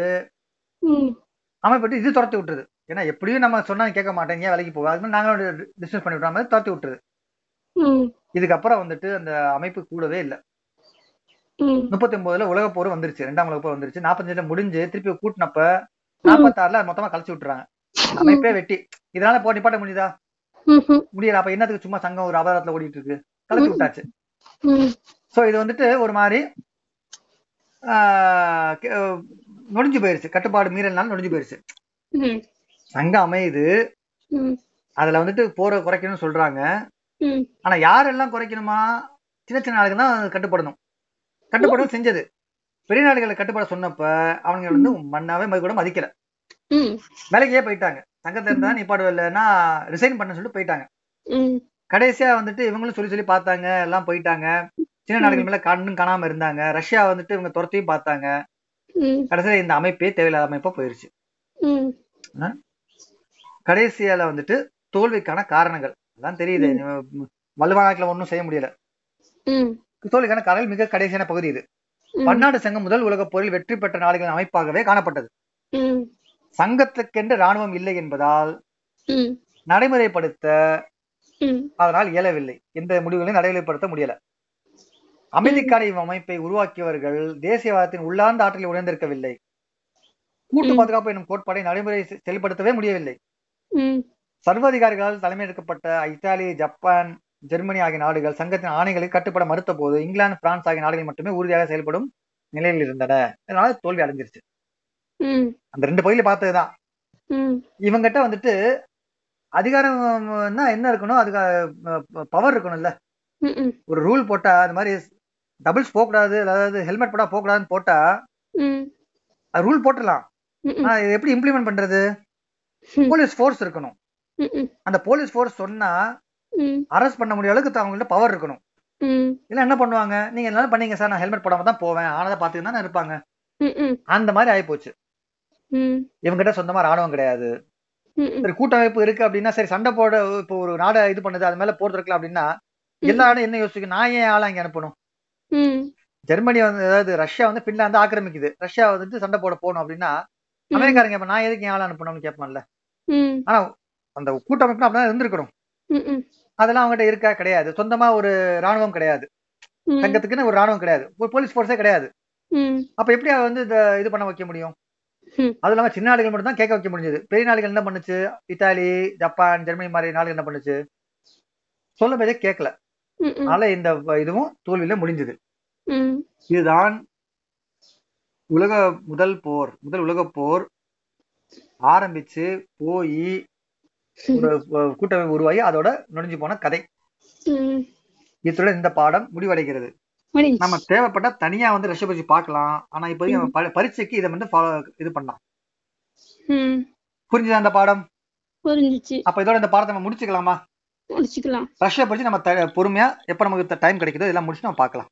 அமைப்பட்டு இது துரத்தி விட்டுருது. ஏன்னா எப்படியும் நம்ம சொன்னா கேட்க மாட்டேங்க ஏன் வேலைக்கு போக அது மாதிரி நாங்களும் டிஸ்கஸ் பண்ணி விட்ற மாதிரி துரத்தி விட்டுருது. இதுக்கப்புறம் வந்துட்டு அந்த அமைப்பு கூடவே இல்லை. முப்பத்தி ஒன்பதுல உலக போர் வந்துருச்சு. ரெண்டாம் உலக போர் வந்துருச்சு. நாற்பத்தஞ்சுல முடிஞ்சு திருப்பி கூட்டினப்ப நாற்பத்தாறுல மொத்தமா கழிச்சு விட்டுறாங்க. அமைப்பே வெட்டி. இதனால போ நிப்பாட்ட முடியுதா? முடியல. அப்ப என்னத்துக்கு சும்மா சங்கம் ஒரு அபராதத்துல ஓடிட்டு இருக்கு? கழிச்சு விட்டாச்சு. சோ இது வந்துட்டு ஒரு மாதிரி நொடிஞ்சு போயிருச்சு. கட்டுப்பாடு மீறல்னால நொடிஞ்சு போயிருச்சு. சங்கம் அமையுது. அதுல வந்துட்டு போரை குறைக்கணும்னு சொல்றாங்க. ஆனா யாரெல்லாம் குறைக்கணுமா? சின்ன சின்ன நாடுகள் தான் கட்டுப்படணும். கட்டுப்படவும் செஞ்சது. பெரிய நாடுகளை கட்டுப்பட சொன்னப்ப அவங்க வந்து மண்ணாவே மதி கூட மதிக்கல. வேலைக்கே போயிட்டாங்க. சங்கத்துல இருந்தா நீ பாடு இல்லைன்னா ரிசைன் பண்ண சொல்லிட்டு போயிட்டாங்க. கடைசியா வந்துட்டு இவங்களும் சொல்லி சொல்லி பார்த்தாங்க எல்லாம் போயிட்டாங்க. சின்ன நாடுகள் மேல கண்ணும் காணாம இருந்தாங்க. ரஷ்யா வந்துட்டு இவங்க துரத்தையும் பார்த்தாங்க. கடைசியில இந்த அமைப்பே தேவையில்லாத அமைப்பா போயிருச்சு. கடைசியால வந்துட்டு தோல்விக்கான காரணங்கள். அதான் தெரியுது. வலுவானாக்கில் ஒன்றும் செய்ய முடியல. தோல்விக்கான காரணங்கள் மிக கடைசியான பகுதி இது. ம். பன்னாட்டு சங்கம் முதல் உலகப் போரில் வெற்றி பெற்ற நாடுகளின் அமைப்பாகவே காணப்பட்டது. சங்கத்துக்கென்று ராணுவம் இல்லை என்பதால் நடைமுறைப்படுத்த அதனால் இயலவில்லை. எந்த முடிவுகளையும் நடைமுறைப்படுத்த முடியல. அமைதிக்கான அமைப்பை உருவாக்கியவர்கள் தேசியவாதத்தின் உள்ளார்ந்த ஆற்றலில் உணர்ந்திருக்கவில்லை. கூட்டு. பாதுகாப்பு எனும் கோட்பாடை நடைமுறை செயல்படுத்தவே முடியவில்லை. சர்வாதிகாரிகளால் தலைமையெடுக்கப்பட்ட இத்தாலி ஜப்பான் ஜெர்மனி ஆகிய நாடுகள் சங்கத்தின் ஆணைகளை கட்டுப்பட மறுத்த போது இங்கிலாந்து பிரான்ஸ் ஆகிய நாடுகள் மட்டுமே உறுதியாக செயல்படும் நிலையில் இருந்தன. அதனால தோல்வி அடைஞ்சிருச்சு. அந்த ரெண்டு பகுதியில பார்த்ததுதான். இவங்கிட்ட வந்துட்டு அதிகாரம்னா என்ன இருக்கணும்? அதுக்கு பவர் இருக்கணும்ல. ஒரு ரூல் போட்டா அது மாதிரி டபுள்ஸ் போகக்கூடாது அதாவது ஹெல்மெட் போட்டா போகக்கூடாதுன்னு போட்டா ம். அது ரூல் போட்டுடலாம். ஆனா இது எப்படி இம்ப்ளிமெண்ட் பண்றது. போலீஸ் ஃபோர்ஸ் இருக்கணும். அந்த போலீஸ் ஃபோர்ஸ் சொன்னா அரெஸ்ட் பண்ண முடிய அளவுக்கு அவங்கள்ட்ட பவர் இருக்கணும். இல்ல என்ன பண்ணுவாங்க? நீங்க என்ன பண்ணீங்க சார் நான் ஹெல்மெட் போடாம தான் போவேன். ஆனதை பாத்துக்கிட்டு தான் இருப்பாங்க. அந்த மாதிரி ஆயிப்போச்சு. ம். இவங்ககிட்ட சொந்தமா ராணுவம் கிடையாது. சரி கூட்டமைப்பு இருக்கு அப்படின்னா சரி சண்டை போட இப்போ ஒரு நாடை இது பண்ணுது அது மேல போர் இருக்கலாம் அப்படின்னா எல்லா நாடும் என்ன யோசிக்கும்? நான் ஏன் ஆளா இங்க அனுப்பணும்? ஜெர்மனி வந்து அதாவது ரஷ்யா வந்து பின்லாந்து ஆக்கிரமிக்குது. ரஷ்யா வந்துட்டு சண்டை போட போகணும் அப்படின்னா அமெரிக்காரங்க இப்ப நான் எதுக்கு ஆளா அனுப்பணும்னு கேட்பான்ல ஆனா அந்த கூட்டமைப்பு அப்படிதான் இருந்திருக்கணும். அதெல்லாம் அவங்ககிட்ட இருக்கா? கிடையாது. சொந்தமா ஒரு ராணுவம் கிடையாது. ம் சங்கத்துக்குன்னு ஒரு ராணுவம் கிடையாது. ஒரு போலீஸ் ஃபோர்ஸே கிடையாது. அப்ப எப்படி வந்து இது பண்ண வைக்க முடியும். அது இல்லாம சின்ன நாடுகள் மட்டும் தான் கேட்க வைக்க முடிஞ்சது. பெரிய நாடுகள் என்ன பண்ணுச்சு? இத்தாலி ஜப்பான் ஜெர்மனி மாதிரி நாடுகள் என்ன பண்ணுச்சு? சொல்ல பேரே கேட்கல. அதனால இந்த இதுவும் தோல்வியில முடிஞ்சது. இதுதான் உலக முதல் போர். முதல் உலக போர் ஆரம்பிச்சு போய் ஒரு கூட்டமைப்பு உருவாகி அதோட நுழைஞ்சு போன கதை. இத்துடன் இந்த பாடம் முடிவடைகிறது. நம்ம தேவைப்பட்டா தனியா வந்து ரஷ்ய பற்றி பார்க்கலாம். ஆனா இப்போதைக்கு பரீட்சைக்கு இதை வந்து follow இது பண்ணலாம். புரிஞ்சுதா அந்த பாடம்? புரிஞ்சிச்சு. அப்ப இதோட இந்த பாடத்தை நம்ம முடிச்சுக்கலாமா? முடிச்சுக்கலாம். ரஷ்யா பற்றி நம்ம பொறுமையா எப்ப நமக்கு டைம் கிடைக்குதோ இதெல்லாம் முடிச்சு நம்ம பார்க்கலாம்.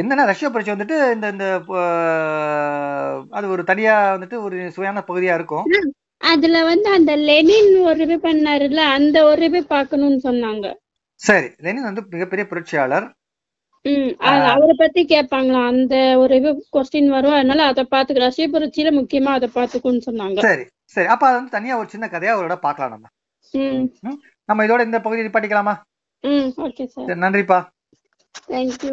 என்னன்னா ரஷ்யா பரீட்சை வந்துட்டு இந்த இந்த அது ஒரு தனியா வந்துட்டு ஒரு சுவையான பகுதியா இருக்கும். அதுல வந்து அந்த லெனின் ஒரு இது பண்ணாருல்ல அந்த ஒரு இது பார்க்கணும்னு சொன்னாங்க. சரி லெனின் வந்து மிகப்பெரிய புரட்சியாளர். அவரை பத்தி கேட்பாங்களாம் அந்த ஒரு இது கொஸ்டின் வரும். அதனால அதை பார்த்து ரஷ்ய புரட்சியில முக்கியமா அதை பார்த்துக்குன்னு சொன்னாங்க. சரி சரி. அப்ப அது வந்து தனியா ஒரு சின்ன கதையா அவரோட பார்க்கலாம் நம்ம. நம்ம இதோட இந்த பகுதியை படிக்கலாமா ம் ஓகே சார். சரி, நன்றிப்பா. தேங்க்யூ